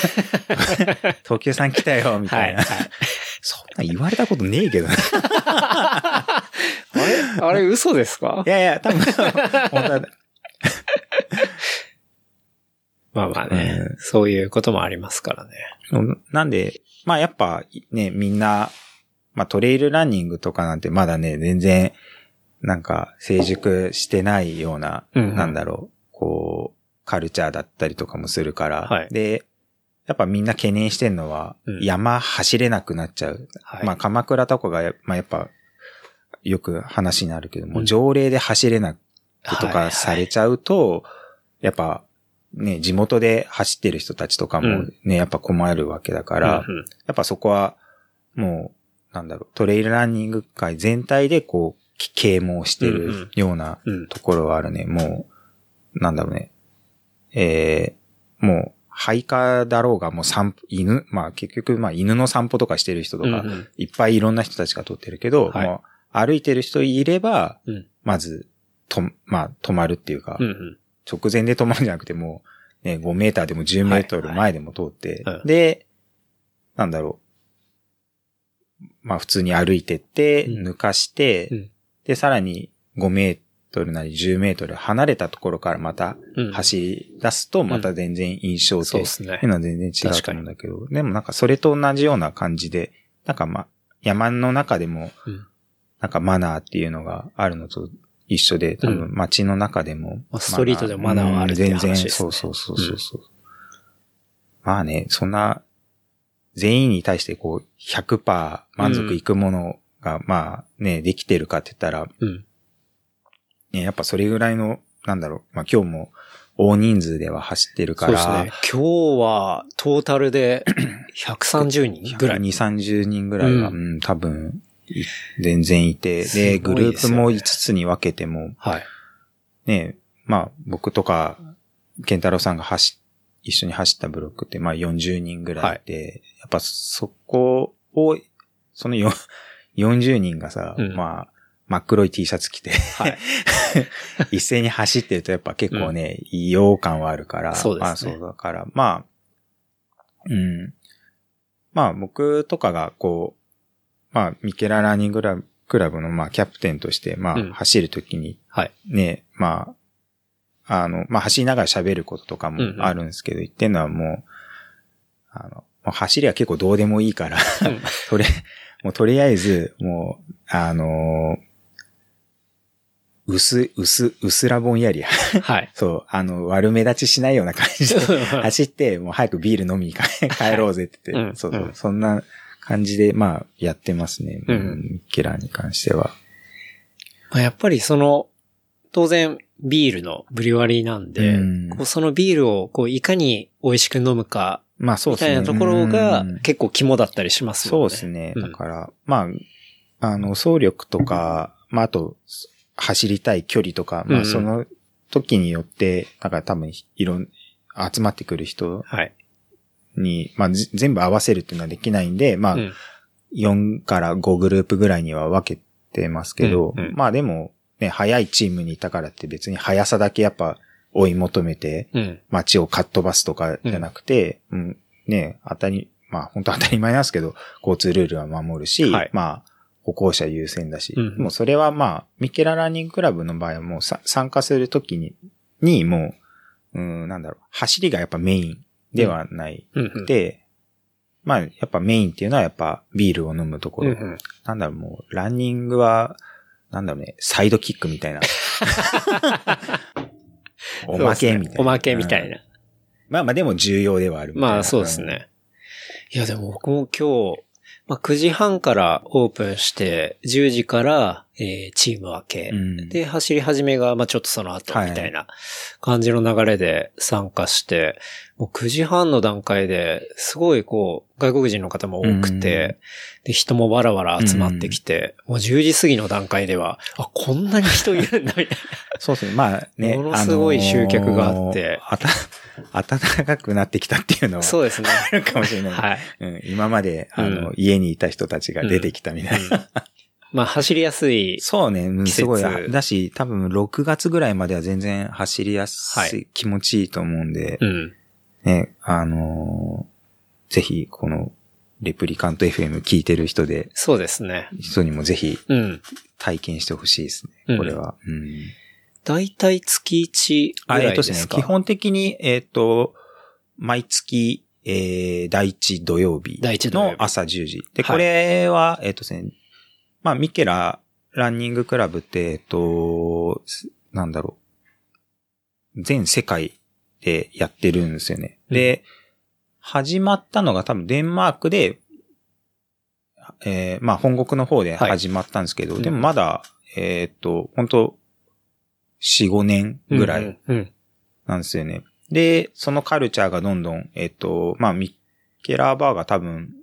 特急さん来たよ、みたはいい。な。そんな言われたことねえけどね。あれ？あれ嘘ですか？いやいや、多分、本当はまあまあね、うんそういうこともありますからね。なんで、まあやっぱね、みんな、まあトレイルランニングとかなんてまだね、全然、なんか成熟してないような、うんうんなんだろう、こう、カルチャーだったりとかもするから、はいで、やっぱみんな懸念してんのは、うん。山走れなくなっちゃう。はい。まあ鎌倉とかが、まあやっぱ、よく話になるけども、うん。条例で走れなくとかされちゃうと、やっぱ、ね、地元で走ってる人たちとかもうん。ね、やっぱ困るわけだから、うんうん。やっぱそこは、もう、なんだろう、トレイルランニング界全体でこう、き啓蒙してうんうん。るようなうん。ところはあるね。もう、なんだろうね。えー、もう、ハイカーだろうが、もう散歩、犬、まあ結局、まあ犬の散歩とかしてる人とか、うんうん。いっぱいいろんな人たちが撮ってるけど、はい。もう歩いてる人いれば、うん。まず、と、まあ止まるっていうか、うんうん。直前で止まるんじゃなくてもう、ね、5メーターでも10メートルはい前でも通って、はいうんで、なんだろう。まあ普通に歩いてって、うん。抜かして、うん。で、さらに5メートルなり10メートル離れたところからまたうん。走り出すと、また全然印象って、そうですね。っていうのは全然違うと思うんだけど、でもなんかそれと同じような感じで、なんかまあ、山の中でもうん、なんかマナーっていうのがあるのと一緒で、多分街の中でも。まあストリートでもマナーはあるって話うん全然、そうそうそうそう。う。まあね、そんな、全員に対してこう、100%満足いくものが、まあね、できてるかって言ったら、うん。ね、やっぱそれぐらいの、なんだろう、まあ今日も大人数では走ってるから、そうですね。今日はトータルで 130人ぐらい。2、30人ぐらいは、ううんん、多分、い全然いて、で、グループも5つに分けても、はい。ね、まあ僕とか、ケンタロウさんが走、一緒に走ったブロックって、まあ40人ぐらいで、やっぱそこを、そのよ40人がさ、うんまあ、真っ黒い T シャツ着て、はい。一斉に走ってるとやっぱ結構ね、異様感はあるから。そうですねまあそうだから、まあ、うん。まあ僕とかがこう、まあミケララーニングクラブクラブのまあキャプテンとして、まあうん走るときにはい。ね、まあ、あの、まあ走りながら喋ることとかもうんうんあるんですけど、言ってんのはもう、あの、走りは結構どうでもいいから、うんとり、も うとりあえず、もう、あの薄、薄、薄らぼんやり。はい。そう、あの、悪目立ちしないような感じで走って、もう早くビール飲みに帰 帰ろうぜって言って、うんそうそう、うんそんな感じで、まあ、やってますね。うんうんキラーに関しては。まあやっぱりその、当然ビールのブリュワリーなんで、うんそのビールをこういかに美味しく飲むか、みまあそうですね。たいなところがうん結構肝だったりしますよね。そうですね。うんだから、まあ、あの、走力とか、まあ、あと、走りたい距離とか、まあ、その時によって、だから多分、いろん、集まってくる人はい。に、まあ、ぜ全部合わせるっていうのはできないんで、まあ、うん。4から5グループぐらいには分けてますけど、うんうん。まあでも、ね、速いチームにいたからって別に速さだけやっぱ追い求めて、うん。街をかっ飛ばすとかじゃなくて、うん、ね、当たり、まあ本当当たり前なんですけど、交通ルールは守るし、はい。まあ歩行者優先だし、うんもうそれはまあ、ミケラランニングクラブの場合はもうさ参加するときに、にもう、うん、なんだろう、走りがやっぱメインではないうんうん。で、まあやっぱメインっていうのはやっぱビールを飲むところ。うんうんなんだろう、もうランニングは、なんだろうね、サイドキックみたいな。おまけみたいな。おまけみたいうんな。まあまあでも重要ではある。まあそうですね。いやでも僕も今日、まあ9時半からオープンして、10時から、えーチーム分け。うん。で、走り始めが、まあちょっとその後、はいみたいな感じの流れで参加して、もう9時半の段階で、すごいこう、外国人の方も多くて、で、人もわらわら集まってきて、もう10時過ぎの段階では、あ、こんなに人いるんだ、みたい そうですね。まあね。ものすごい集客があってあのー暖かくなってきたっていうのな。は。そうですね。あるかもしれない。はい。うん、今まで、あの、うん家にいた人たちが出てきたみたいな。うんまあ走りやすい。そうね、うんすごい。だし、多分6月ぐらいまでは全然走りやす、はい気持ちいいと思うんで、うん。ね、あのーぜひ、この、レプリカント FM 聞いてる人で、そうですね。人にもぜひうん。体験してほしいですね。うんこれは。うん。だいたい月1ぐあ、らえっとですね、いですか基本的に、えっ、と、毎月、えー、第一土曜日の朝10時。で、はいこれは、えっ、とですね、まあ、ミケラランニングクラブって、えっ、と、すなんだろう。全世界でやってるんですよね。で、始まったのが多分デンマークで、えーまあ本国の方で始まったんですけど、はいでもまだ、えーっと、本当4、5年ぐらいうんうん。なんですよね。で、そのカルチャーがどんどん、えーっと、まあミッケラーバーが多分、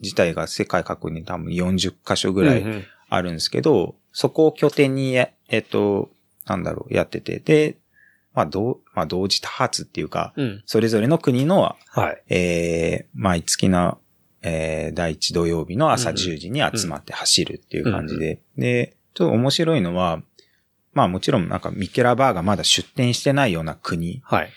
自体が世界各国に多分40カ所ぐらいうんうんあるんですけど、そこを拠点にや、えっと、なんだろう、やってて、で、まあ、同、まあ、同時多発っていうか、うん。それぞれの国の、はい。えー、毎月の、えー、第一土曜日の朝うんうん10時に集まって走るっていう感じで、で、ちょっと面白いのは、まあもちろんなんかミッケラバーがまだ出店してないような国。はい。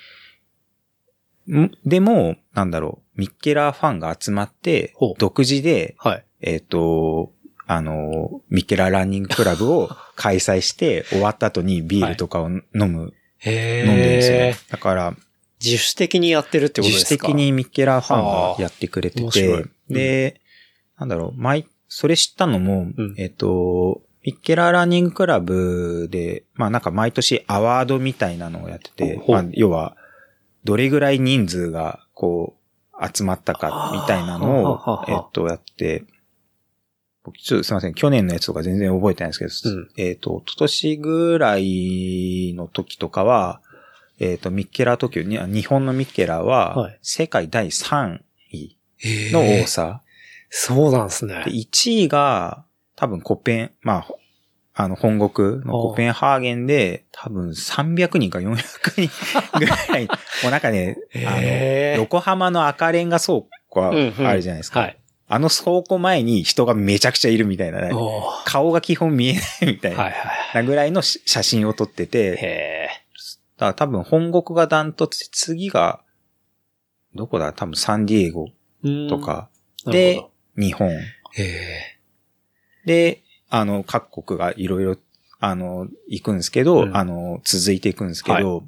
ん？でも、なんだろう、ミッケラーファンが集まって独自で、はい。えっ、と、あの、ミッケラランニングクラブを 開催して、終わった後にビールとかを飲む、へ飲んでるんですよえね。。だから、自主的にやってるってことですか？自主的にミッケラファンがやってくれてて、で、なんだろう、毎、それ知ったのも、うん。えっ、と、ミッケラランニングクラブで、まあなんか毎年アワードみたいなのをやってて、まあ要は、どれぐらい人数がこう、集まったかみたいなのを、えっと、やって、僕ちょっとすいません、去年のやつとか全然覚えてないんですけど、うん。えっと、一昨年ぐらいの時とかは、えっ、と、ミッケラ東京に、あ日本のミッケラは、はい。世界第3位へのえ。多さ。そうなんですね。で、。1位が、多分コペン、まあ、ほあの、本国のコペンハーゲンで、多分300人か400人 ぐらい、もうなんかね、あの、横浜の赤レンガ倉庫はうんうんあるじゃないですか。はい。あの倉庫前に人がめちゃくちゃいるみたいな、おー顔が基本見えないみたいはいなはい。ぐらいのし写真を撮ってて、へだから多分本国がダントツ、次が、どこだ？多分サンディエゴえ。とか、うん、で日本。ど、へえ。で、あの、各国がいろいろ、あの、行くんですけど、うん。あの、続いていくんですけど、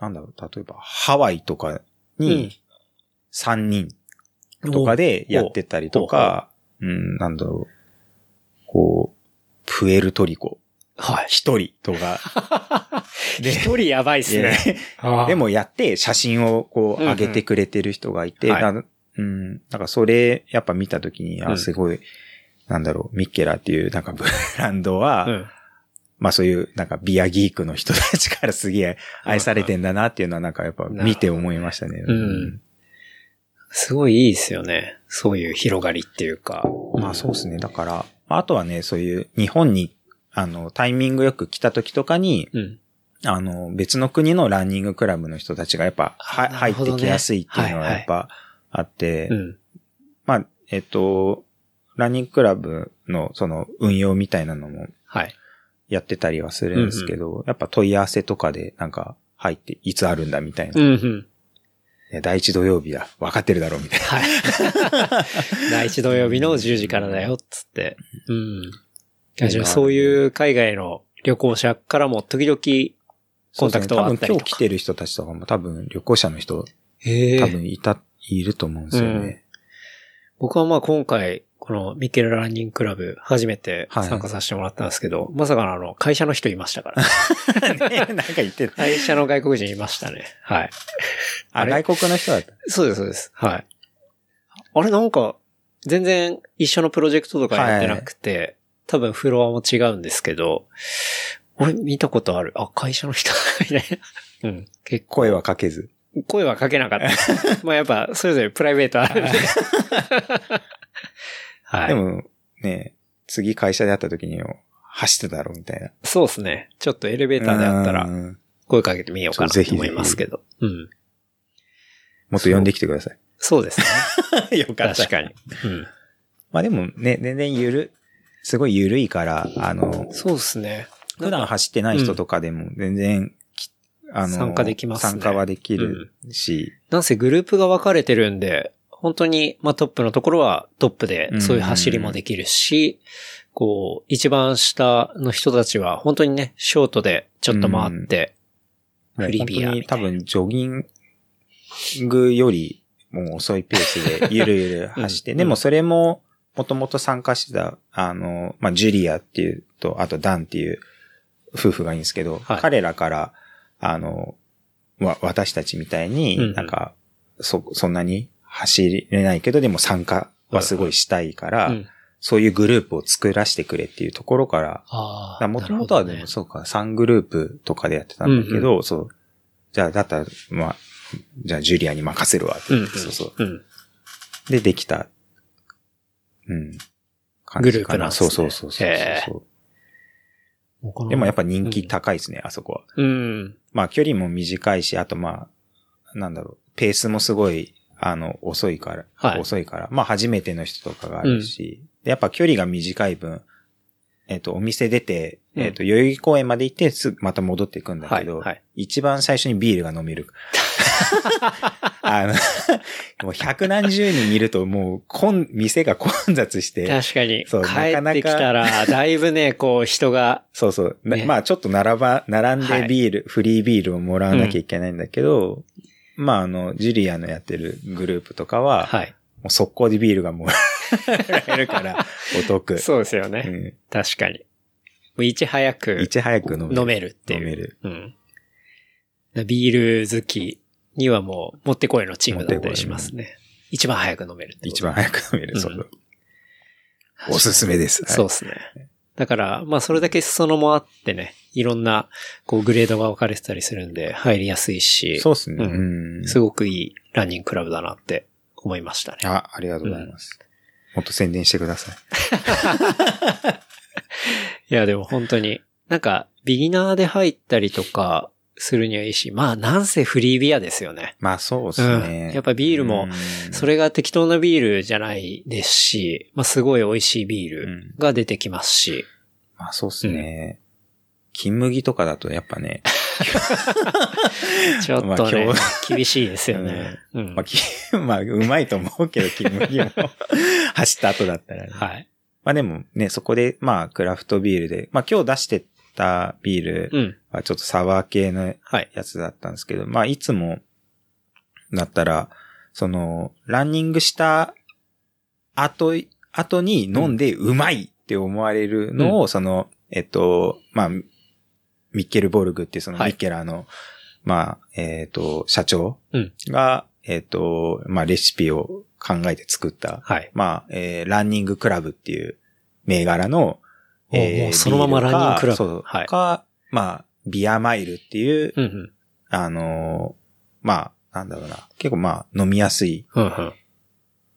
なんだろう、例えば、ハワイとかに3人とかでやってたりとか、うん、なんだろう、こう、プエルトリコ、はい。一人とか、で一人やばいっすね。で、もやって写真をこううんうん。上げてくれてる人がいて、はい。だうん、なんかそれやっぱ見たときに、あ、うん。すごい、なんだろう、ミッケラっていうなんかブランドは、うん。まあそういうなんかビアギークの人たちからすげえ愛されてんだなっていうのはなんかやっぱ見て思いましたね。うんすごいいいですよね。そういう広がりっていうか。まあそうですね。だから、あとはね、そういう日本に、あの、タイミングよく来た時とかに、うん。あの、別の国のランニングクラブの人たちがやっぱ、はな入ってきやすいっていうのははいはいやっぱあって、うん。まあ、えっと、ランニングクラブのその運用みたいなのもはい。やってたりはするんですけど、やっぱ問い合わせとかでなんか入っていつあるんだみたいな。うんうん。ね第一土曜日だ。分かってるだろうみたいな。はい。第一土曜日の10時からだよ、つって。うん。そういう海外の旅行者からも時々コンタクトはあったりとか多分今日来てる人たちとかも多分旅行者の人多分いた、いると思うんですよね。僕はまあ今回、このミケルランニングクラブ初めて参加させてもらったんですけど、まさかのあの会社の人いましたから。ねなんか言ってた。会社の外国人いましたね。はい。あ、あれ？外国の人だった。そうです、そうです。はい。あれなんか、全然一緒のプロジェクトとかやってなくて、多分フロアも違うんですけど、俺見たことある。あ、会社の人 みたいな。うん。結構。声はかけず。声はかけなかった。まあやっぱ、それぞれプライベートあるんで。はい。でも、ね、次会社で会った時に走ってたろうみたいな。そうですね。ちょっとエレベーターであったらうん声かけてみようかなと思いますけど。うん。もっと呼んできてくださそうですね。い。よかった。確かに。うん。まあでもね、全然ゆる、すごいゆるいから、あの、そうですね。普段走ってない人とかでも全然、きあの、参加できますね参加はできるし、なんせグループが分かれてるんで、本当に、まあトップのところはトップでそういう走りもできるし、こう、一番下の人たちは本当にね、ショートでちょっと回って、フリービア本当に多みたいな分ジョギングよりもう遅いペースで ゆるゆる走って、うん。でもそれももともと参加してた、あの、まあ、ジュリアっていうと、あとダンっていう夫婦がいいんですけど、はい。彼らから、あの、わ、私たちみたいうんうにん。なんか、そ、そんなに走れないけど、でも参加はすごいしたいから、うん。そういうグループを作らせてくれっていうところから。もともとはでもそうか、3グループとかでやってたんだけど、そう。じゃあ、だったら、まあ、じゃあジュリアに任せるわってうん。そうそう。うん。で、できた、うん。感グじかループなそうそうそうそうへそうでもやっぱ人気高いですね、あそこは。うん。まあ距離も短いし、あとまあ、なんだろう、ペースもすごい、あの、遅いから、はい。遅いから、まあ初めての人とかがあるし、でやっぱ距離が短い分、えっ、と、お店出て、うん。えっ、と、代々木公園まで行って、すぐまた戻っていくんだけど、はいはい。一番最初にビールが飲める。あの、もう百何十人いるともう、こん、店が混雑して、確かに。そう帰なかなかってきたら、だいぶね、こう、人が、そうそう。なね。まあちょっと並ば、並んはい。でビール、フリービールをもらわなきゃいけないんだけど、まああの、ジュリアのやってるグループとかは、はい。もう速攻でビールがもらえ るから、お得。そうですよね。うん。確かに。もういち早くいち早く飲める。飲めるっていう。飲める。うん。ビール好きにはもう、もってこいのチームだったりしますね。一番早く飲める一番早く飲める。うんそう。おすすめです。はいそうですね。だから、まあそれだけ裾野もあってね、いろんな、こうグレードが分かれてたりするんで、入りやすいし、そうですね。ううん。すごくいいランニングクラブだなって思いましたね。あ、ありがとうございます。もっと宣伝してください。いや、でも本当に、なんか、ビギナーで入ったりとかするにはいいし、まあなんせフリービアですよね。まあそうですね。うんやっぱビールもうんそれが適当なビールじゃないですし、まあすごい美味しいビールが出てきますし、まあそうですね。金麦とかだとやっぱね、ちょっとねまあ今、厳しいですよね。うんまあ、き まあ、うまいと思うけど、金麦も走った後だったらね。はい。まあでもね、そこで、まあ、クラフトビールで、まあ今日出してたビールうん。はちょっとサワー系のはい。やつだったんですけど、まあいつもだったら、その、ランニングした後、後に飲んでうまいって思われるのを、その、えっと、まあ、ミッケルボルグっていうそのはいミッケラーの、まあ、えっと、社長うんが、えっと、まあレシピを考えて作った、はい。まあ、えーランニングクラブっていう銘柄の、おもうそのままランニングクラブそう。はいか、まあ、ビアマイルっていう、うんうん。あのーまあ、なんだろうな。結構まあ、飲みやすい、うんうん。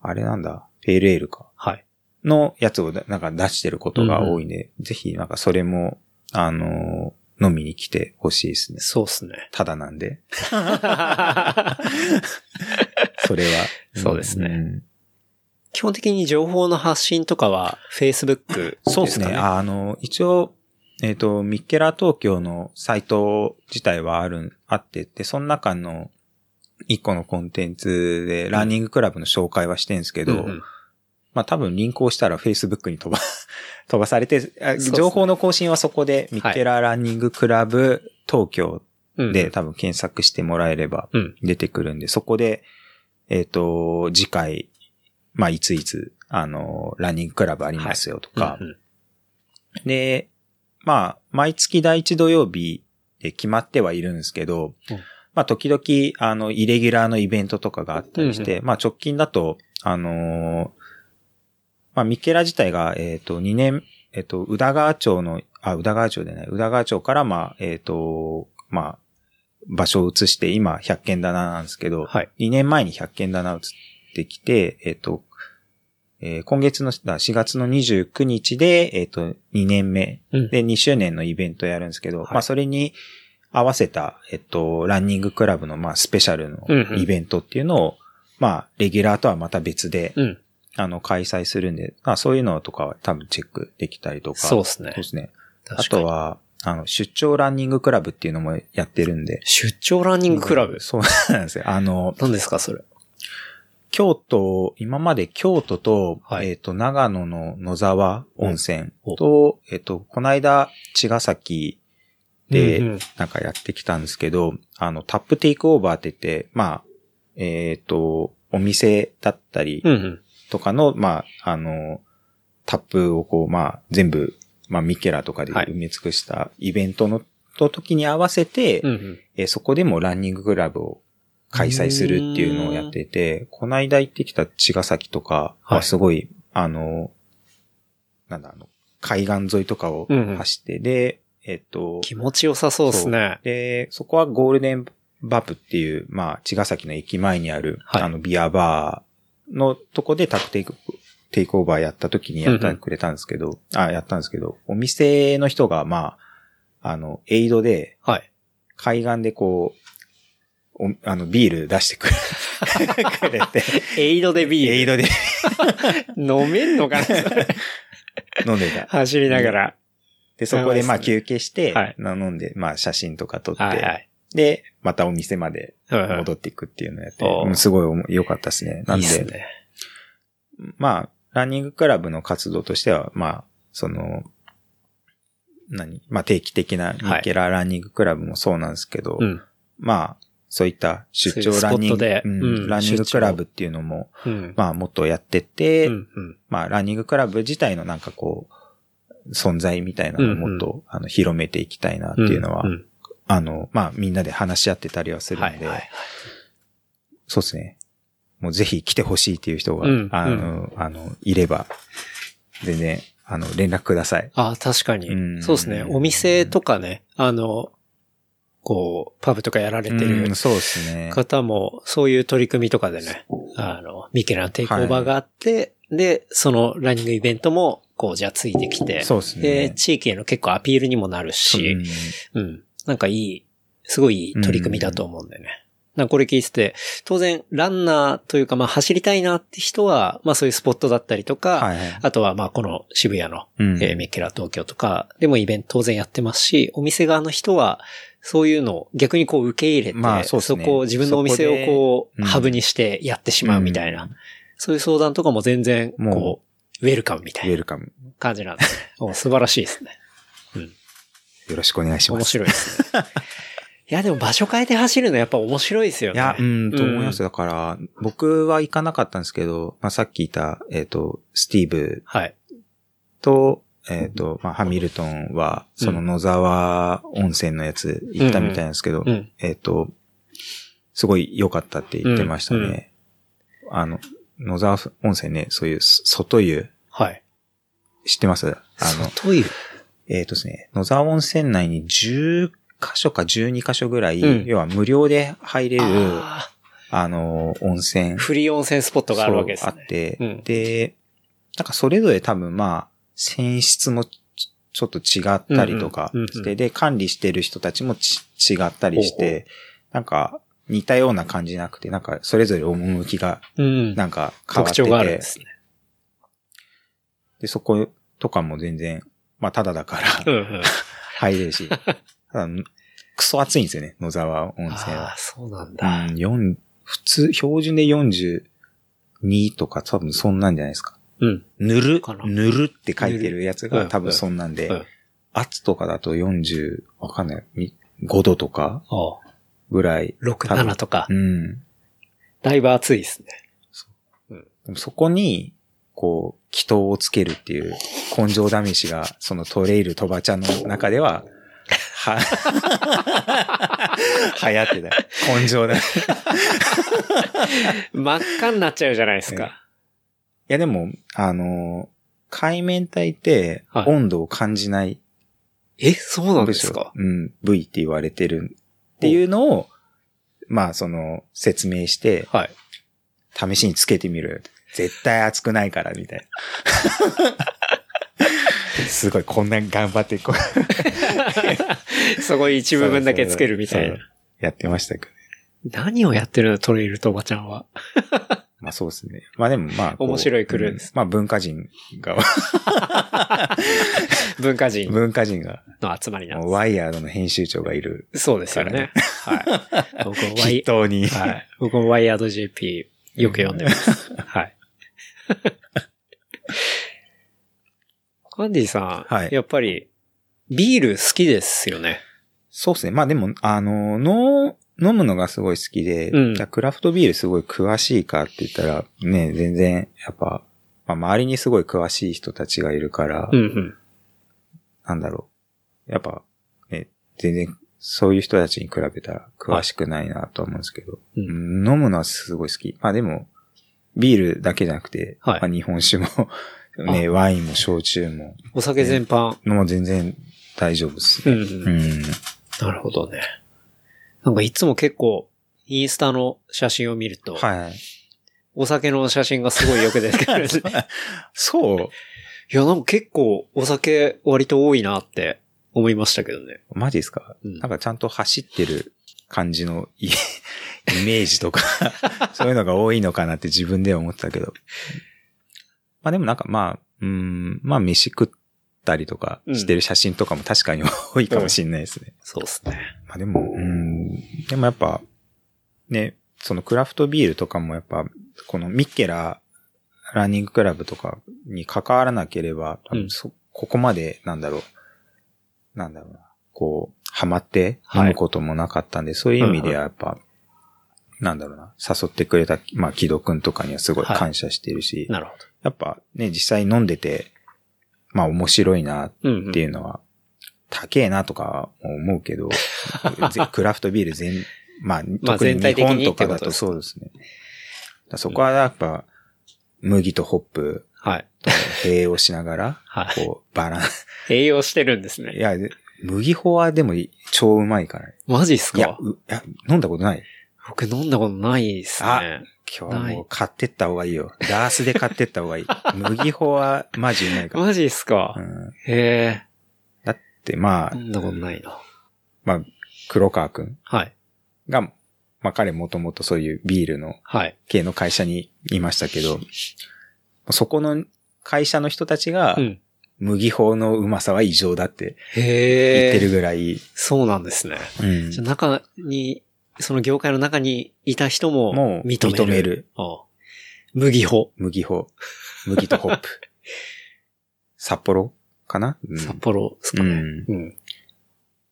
あれなんだ、ペールエールか。はい。のやつをなんか出してることが多いんで、ぜひなんかそれも、あのー飲みに来てほしいですね。そうっすね。ただなんで。それは。そうですねん基本的に情報の発信とかは Facebook そうですね。かあの、一応、えっ、と、ミッケラ東京のサイト自体はある、あってで、その中の一個のコンテンツで、ランニングクラブの紹介はしてるんですけど、うんうんまあ多分リンクをしたら Facebook に飛ば、飛ばされて、情報の更新はそこで、ミッケラランニングクラブ東京うん。で多分検索してもらえればうん。出てくるんで、そこで、えっ、と、次回、まあいついつ、あの、ランニングクラブありますよとか、で、まあ、毎月第一土曜日で決まってはいるんですけど、うん。まあ、時々、あの、イレギュラーのイベントとかがあったりして、まあ、直近だと、あのーまあ、ミッケラ自体が、えっ、と、2年、えっ、と、宇田川町の、あ、宇田川町でない、宇田川町から、まあ、えっ、と、まあ、場所を移して、今、100件棚なんですけど、はい。2年前に100件棚移ってきて、えっ、と、えー今月のだ4月の29日で、えっ、と、2年目うんで2周年のイベントやるんですけど、はいまあそれに合わせた、えっ、と、ランニングクラブの、まあスペシャルうんうんのイベントっていうのを、まあレギュラーとはまた別で、うん。あの、開催するんで、まあそういうのとかは多分チェックできたりとか。そうですねそうですね。あとは、あの、出張ランニングクラブっていうのもやってるんで。出張ランニングクラブ？そうなんですよ。あの、何ですか、それ？京都、今まで京都と、はいえっ、と、長野の野沢温泉と、えっ、と、この間、茅ヶ崎で、うんうんなんかやってきたんですけど、あの、タップテイクオーバーって言って、まあ、えっ、と、お店だったりうんうん。とかの、まあ、あの、タップをこう、まあ、全部、まあ、ミケラとかではい。埋め尽くしたイベントの、と時に合わせて、うんうん。えーそこでもランニングクラブを開催するっていうのをやってて、この間行ってきた茅ヶ崎とかはすごい、あの、なんだ、あの、海岸沿いとかをうんうん。走って、で、えっと、気持ちよさそうですね。で、そこはゴールデンバブっていう、まあ、茅ヶ崎の駅前にある、はい。あの、ビアバーのとこでタクテイク、テイクオーバーやった時にやってくれたんですけど、あ、やったんですけど、お店の人が、まあ、あの、エイドで、はい。海岸でこう、おあの、ビール出してくれ くれて、エイドでビール？エイドで飲めんのかな 飲んでた。走りながら。で、そこでまあ休憩して、はいな飲んで、まあ写真とか撮って、はいはい。で、またお店までうんうん戻っていくっていうのをやって、おーうんすごい良かったですね。なんで、いいね。まあ、ランニングクラブの活動としては、まあ、その、何まあ定期的なニッケラーランニングクラブもそうなんですけど、うん。まあ、そういった出張ランニング、うんうんランニングクラブっていうのも、うん。まあもっとやってって、うんうんまあランニングクラブ自体のなんかこう、存在みたいなのをもっと、あの広めていきたいなっていうのは、んんあの、まあみんなで話し合ってたりはするんで、はいはい。そうですね。もうぜひ来てほしいっていう人が、うんあの、あの、いれば、全然、あの、連絡ください。ああ、確かに。うんそうですね。お店とかね、あの、こう、パブとかやられてるうんそうですね。方も、そういう取り組みとかでね、あの、ミケラのテイクオーバーがあって、で、そのランニングイベントも、こう、じゃあついてきて、そうですね。で、地域への結構アピールにもなるし、うん。なんかいい、すごいいい取り組みだと思うんだよね。なんかこれ聞いてて、当然、ランナーというか、まあ走りたいなって人は、まあそういうスポットだったりとか、はいはい。あとはまあこの渋谷の、うんえーミッケラ東京とかでもイベント当然やってますし、お店側の人は、そういうのを逆にこう受け入れて、まあそねこを自分のお店をこう、ハブにしてやってしまうみたいな、そういう相談とかも全然、もこう、ウェルカムみたいなウェルカム。感じなんで、ね、お素晴らしいですね。よろしくお願いします。面白いですね。いや、でも場所変えて走るのやっぱ面白いですよね。いや、うん、と思います。だから、僕は行かなかったんですけど、まあ、さっき言った、えっ、と、スティーブはい。と、えっ、と、まあ、ハミルトンは、その野沢温泉のやつ行ったみたいなんですけど、うん。えっ、と、すごい良かったって言ってましたね。うんあの、野沢温泉ね、そういう外湯、はい。知ってます？あの、外湯？えっ、とですね、野沢温泉内に10箇所か12箇所ぐらい、うん要は無料で入れる、ああの、温泉ー。フリー温泉スポットがあるわけですね。あって、うんで、なんかそれぞれ多分まあ、泉質もちちょっと違ったりとかうんうんうんして、で、管理してる人たちもち違ったりして、なんか似たような感じなくて、なんかそれぞれ趣がうん。なんか変わってて、特徴があるんですね。で、そことかも全然、まあただだからうんうん。入れるし、ただクソ暑いんですよね、野沢温泉はああ、。そうなんうだ。ん、四普通、標準で42とか多分そんなんじゃないですか。うん。ぬるぬるって書いてるやつが多分そんなんで、うん圧とかだと40、わかんない、み5度とかぐらい。6、多分7とかう。ん。だいぶ暑いですね。でもそこに、こう、祈祷をつけるっていう根性試しが、そのトレイルトバチャの中では、は、流行ってた。根性だ。い真っ赤になっちゃうじゃないですか。やでも、あの、海面体ってはい温度を感じないえ、そうなんですか？うん、V って言われてるっていうのを、まあその説明して、はい。試しにつけてみる。絶対熱くないから、みたいな。すごい、こんなに頑張ってこう。そこ一部分だけつけるみたいな。やってましたけど。何をやってるのトレイルとおばちゃんは。まあそうですね。まあでもまあ。面白いクルーですうんまあ文化人が、文化人文化人が、の集まりなんでワイヤードの編集長がいる。す。そうですよね。はい。僕もワイ筆、頭に。はい。僕もワイヤード JP よく読んでます。はい。カンディさん、はいやっぱり、ビール好きですよね。そうですね。まあでも、あの、の飲むのがすごい好きで、うんクラフトビールすごい詳しいかって言ったら、ね、全然、やっぱ、まあ、周りにすごい詳しい人たちがいるから、うんうん。なんだろう。やっぱ、ね、全然好そういう人たちに比べたら詳しくないなとは思うんですけど、うん飲むのはすごい好き。まあでも、ビールだけじゃなくて、はいまあ日本酒も、ね、ワインも焼酎も、お酒全般。もう全然大丈夫ですね。うんうんうん。なるほどね。なんかいつも結構、インスタの写真を見ると、はいはい。お酒の写真がすごいよく出てくる そうや、なんか結構お酒割と多いなって思いましたけどね。マジですか、うんなんかちゃんと走ってる感じのイイメージとか、そういうのが多いのかなって自分では思ってたけど。まあでもなんかまあ、うん、まあ飯食ったりとかしてる写真とかも確かに多いかもしれないですね。そうですね。まあでも、うん、でもやっぱ、ね、そのクラフトビールとかもやっぱ、このミッケラランニングクラブとかに関わらなければ、多うん。分そ、ここまで、なんだろう、なんだろうな、こう、ハマって飲むこともなかったんで、そういう意味ではやっぱ、なんだろうな、誘ってくれた、まあ、木戸くんとかにはすごい感謝してるし、なるほやっぱね、実際飲んでて、まあ面白いなっど。うん、うん。ていうのは、高えなとか思うけど、ぜクラフトビール全、まあ、まあ特に日本とかだとそうですね。そこはやっぱ、麦とホップはい。と併用しながら、はい。こう、バランス。栄養してるんですね。いや、で麦穂はでも超うまいからね。マジっすか？ういや、飲んだことない。僕飲んだことないですね。今日はもう買ってった方がいいよ。ダースで買ってった方がいい。麦穂はマジうまいから。マジっすか、うん、へだってまえ。あ、飲んだことないな。まあ、黒川くんはい。が、まあ彼もともとそういうビールのはい。系の会社にいましたけど、そこの会社の人たちがう、ん。麦法のうまさは異常だってへえ。言ってるぐらい、そうなんですね。うんじゃあ中に、その業界の中にいた人ももう認める。認めるああ麦穂。麦法、麦とホップ。札幌？かな、うん札幌ですかね。うんうん。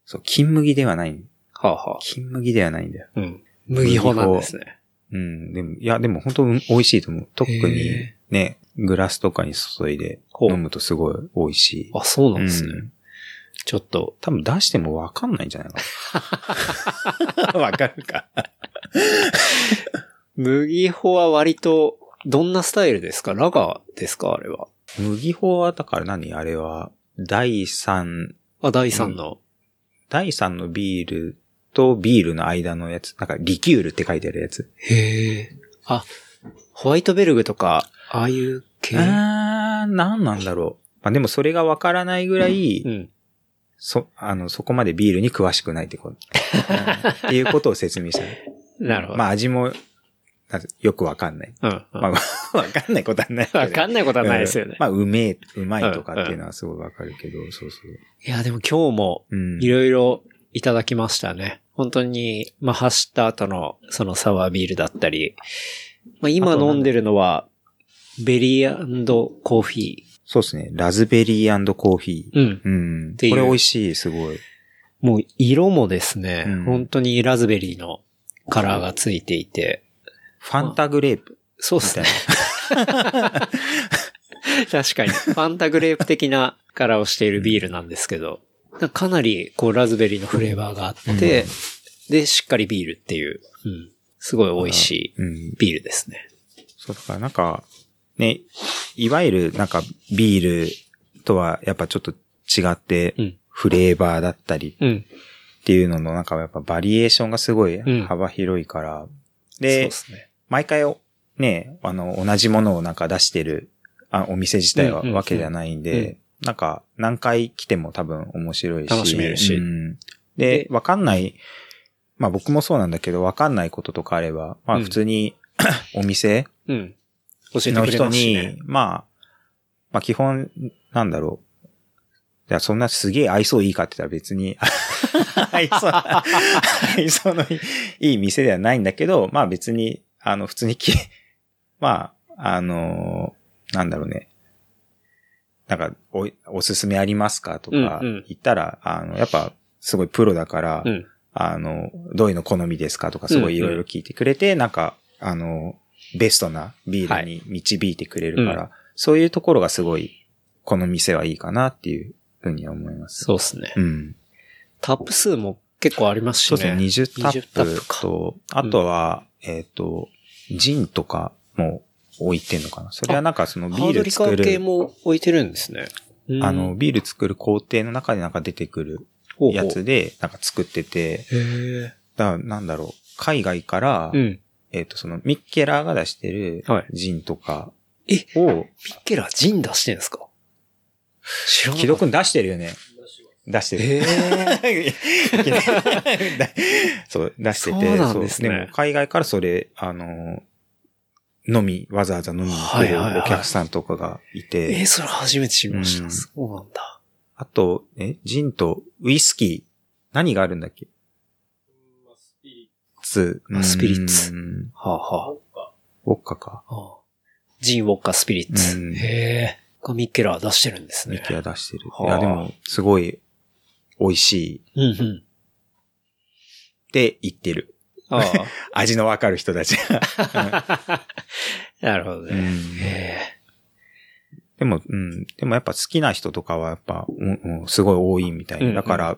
そう、金麦ではない。はあ、はあ。金麦ではないんだよ。うん。麦穂なんですね。うん。でも、いや、でも本当うん美味しいと思う。特にへね、グラスとかに注いで飲むとすごい美味しい。あ、そうなんですね。うんちょっと、多分出してもわかんないんじゃないかな。わかるか。麦穂は割と、どんなスタイルですか？ラガーですか？あれは。麦法は、だから何？あれは、第3、あ、第3の。第3のビールとビールの間のやつ。なんか、リキュールって書いてあるやつ。へえ。あ、ホワイトベルグとか、ああいう系？あー、なんなんだろう。まあでもそれがわからないぐらい、うん。そ、あの、そこまでビールに詳しくないってこと。う んっていうことを説明した。なるほど。まあ味も、よくわかんない。うん、うん。まあ、わかんないことはない。わかんないことはないですよねうん。まあ、うめえ、うまいとかっていうのはすごいわかるけど、そうそう。いや、でも今日も、うん。いろいろいただきましたね。本当に、まあ、走った後の、そのサワービールだったり、まあ、今飲んでるのは、ベリーコーヒそうですね。ラズベリーコーヒー。ー。うん。うん。これ美味しい、すごい。もう色もですね、うん本当にラズベリーのカラーがついていて、ファンタグレープそうですねな。。確かに。ファンタグレープ的なカラーをしているビールなんですけど、かなりこうラズベリーのフレーバーがあって、で、しっかりビールっていう、うん、すごい美味しいうん。ビールですね。そう、だからなんか、ね、いわゆるなんかビールとはやっぱちょっと違ってうん、フレーバーだったりうん。っていうののなんかやっぱバリエーションがすごいうん幅広いから、そうでで、すね。毎回ね、あの、同じものをなんか出してる、あお店自体はわけじゃないんうんで、なんか何回来ても多分面白いし。楽しめるしうんでで、わかんない、まあ僕もそうなんだけど、わかんないこととかあれば、まあうん普通に お店うん。教えての人くれますしに、ね。まあ、まあ基本、なんだろう。いや、そんなすげえ愛想いいかって言ったら別に、愛想、愛想のいい店ではないんだけど、まあ別に、あの、普通にき、まあ、あのなんだろうね。なんか、お、おすすめありますかとかうんうん言ったら、あの、やっぱ、すごいプロだから、うん。あの、どういうの好みですかとかすごいいろいろ聞いてくれて、なんか、あの、ベストなビールに導いてくれるから、はそういうところがすごい、この店はいいかなっていうふうには思います。そうですね。うん。タップ数も結構ありますしね。そうですね、20タ20タップップあとは、えっ、と、ジンとかも置いてんのかなそれはなんかそのビール作る、ー系も置いてるんですね。うんあの、、ビール作る工程の中でなんか出てくるほうほうやつで、なんか作ってて、へえ。だからなんだろう、海外から、うん。えっ、と、そのミッケラーが出してるはいジンとかえ、を、ミッケラージン出してんですか？知らなかった。木戸くん出してるよね。出してる。へ そう、出してて。そうなんですねでも、海外からそれ、あの、飲み、わざわざ飲みに来るはいはいはいお客さんとかがいて、えー、それ初めて知りました。うんそうなんだ。あと、え、ジンとウイスキー、何があるんだっけ？ツあスピリッツうんはあ、はウォッカか。あはあ、ジン、ウォッカ、スピリッツ。うんへえ。がミッケラー出してるんですねミッ。ケラー出してる。はあいや、でも、すごい、美味しいうんうん。って言ってる。あ 味のわかる人たち。なるほどね。うんへでも、うん。でもやっぱ好きな人とかはやっぱ、うんうん、すごい多いみたいな。だから、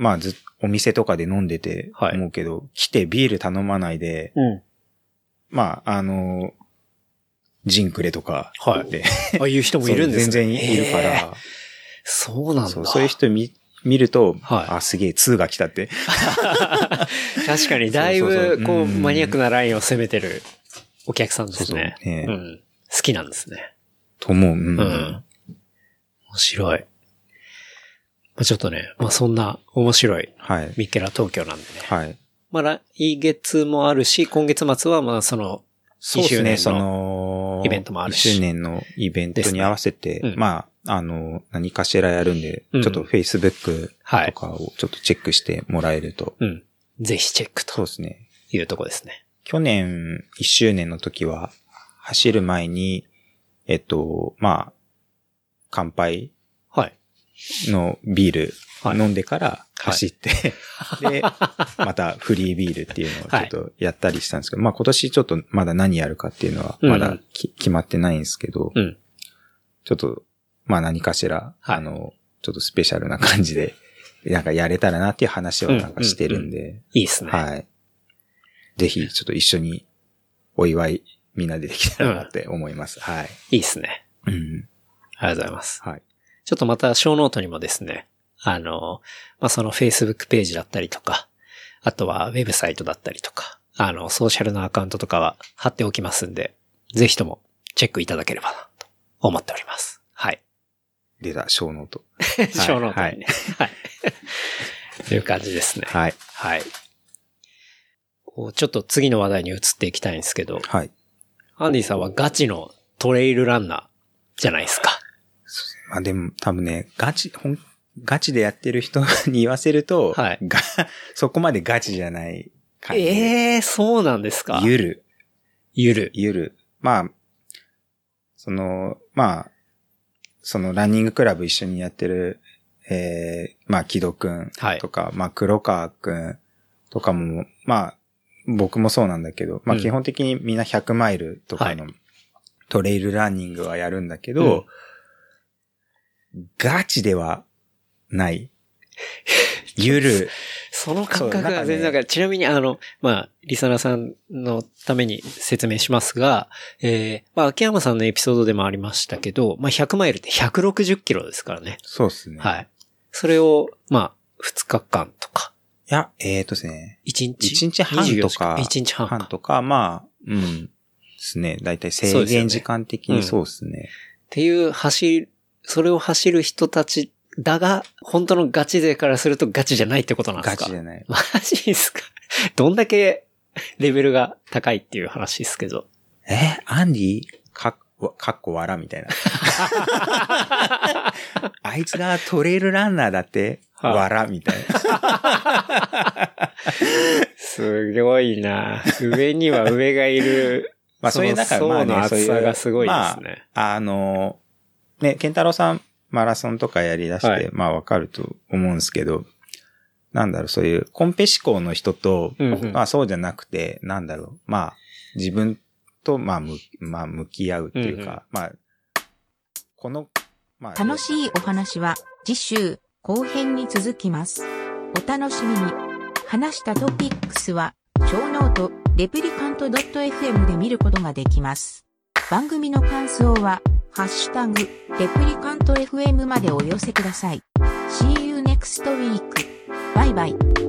まあず、お店とかで飲んでてはい思うけど、来てビール頼まないで、え。うん。まあ、あの、ジンクレとかはいで、ああいう人もいるんですね そう全然いるから、そうなんだ。そうそういう人見、見ると、はいあ、すげえ、2が来たって。確かに、だいぶ、こう、マニアックなラインを攻めてるお客さんですね。そうそうねうん。好きなんですね。と思う。うん。うん。面白い。まあちょっとね、まあそんな面白いはい。ミッケラ東京なんでね。はい。まあ来月もあるし、今月末はまあその、そうですね、2周そ年のの、イベントもあるし1周年のイベントに合わせて、ねうんまあ、あの、何かしらやるんで、うんちょっと Facebook はいとかをちょっとチェックしてもらえると。うん。ぜひチェックとそうですね。いうとこですね。去年1周年の時は、走る前に、えっと、まあ、乾杯はい。のビールはい飲んでから走って、で、またフリービールっていうのをちょっとやったりしたんですけど、まあ今年ちょっとまだ何やるかっていうのはまだき、決まってないんですけど、うん。ちょっと、まあ何かしら、はいあの、ちょっとスペシャルな感じで、なんかやれたらなっていう話をなんかしてるんで、いいですね。はい。ぜひ、ちょっと一緒にお祝いみんなでできたらなって思います。はい。いいですね。うん。ありがとうございます。はい。ちょっとまたショーノートにもですね、あの、まあ、その Facebook ページだったりとか、あとはウェブサイトだったりとか、あの、ソーシャルのアカウントとかは貼っておきますんで、ぜひともチェックいただければなと思っております。はい。出た、ショーノート。ショーノートにね。はい。と いう感じですね。はい。はい。こうちょっと次の話題に移っていきたいんですけど、はい。アンディさんはガチのトレイルランナーじゃないですか。まあでも、多分ね、ガチ、ほん、ガチでやってる人 に言わせると、はい。が、そこまでガチじゃない感じ。ええー、そうなんですか？ゆる、ゆる。ゆる。まあ、その、まあ、そのランニングクラブ一緒にやってる、えー、まあ、木戸くんとか、まあ、黒川くんとかも、まあ、僕もそうなんだけど、まあ、うん。基本的にみんな100マイルとかのトレイルランニングはやるんだけど、ガチではない。ゆる。その感覚が全然、なんかちなみにあの、まあ、リサナーさんのために説明しますが、えー、まあ、秋山さんのエピソードでもありましたけど、まあ、100マイルって160キロですからね。そうっすね。はい。それを、まあ、2日間とか、いや、えーとですね。1日？1日半とか、1日半とか、まあ、うん。ですね。だいたい制限時間的にそうですね。ていう走る、それを走る人たちだが、本当のガチ勢からするとガチじゃないってことなんですか？ガチじゃない。マジですか？どんだけレベルが高いっていう話ですけど。えアンディ？かっこ、かっこわらみたいな。あいつがトレイルランナーだって、はいわらみたいな。すごいな上には上がいる。まあそういう、だからまあね、層の厚さがすごいですね。まあ、あの、ね、ケンタロウさんマラソンとかやり出して、はいまあわかると思うんですけど、なんだろう、そういうコンペ志向の人と、うんうんまあそうじゃなくて、なんだろう、まあ自分と、まあむ、まあ向き合うっていうか、うんうんまあ、この、まあ、楽しいお話は次週後編に続きます。お楽しみに。話したトピックスは、ショーノート、レプリカント .fm で見ることができます。番組の感想は、ハッシュタグ、レプリカント FM までお寄せください。See you next week. バイバイ。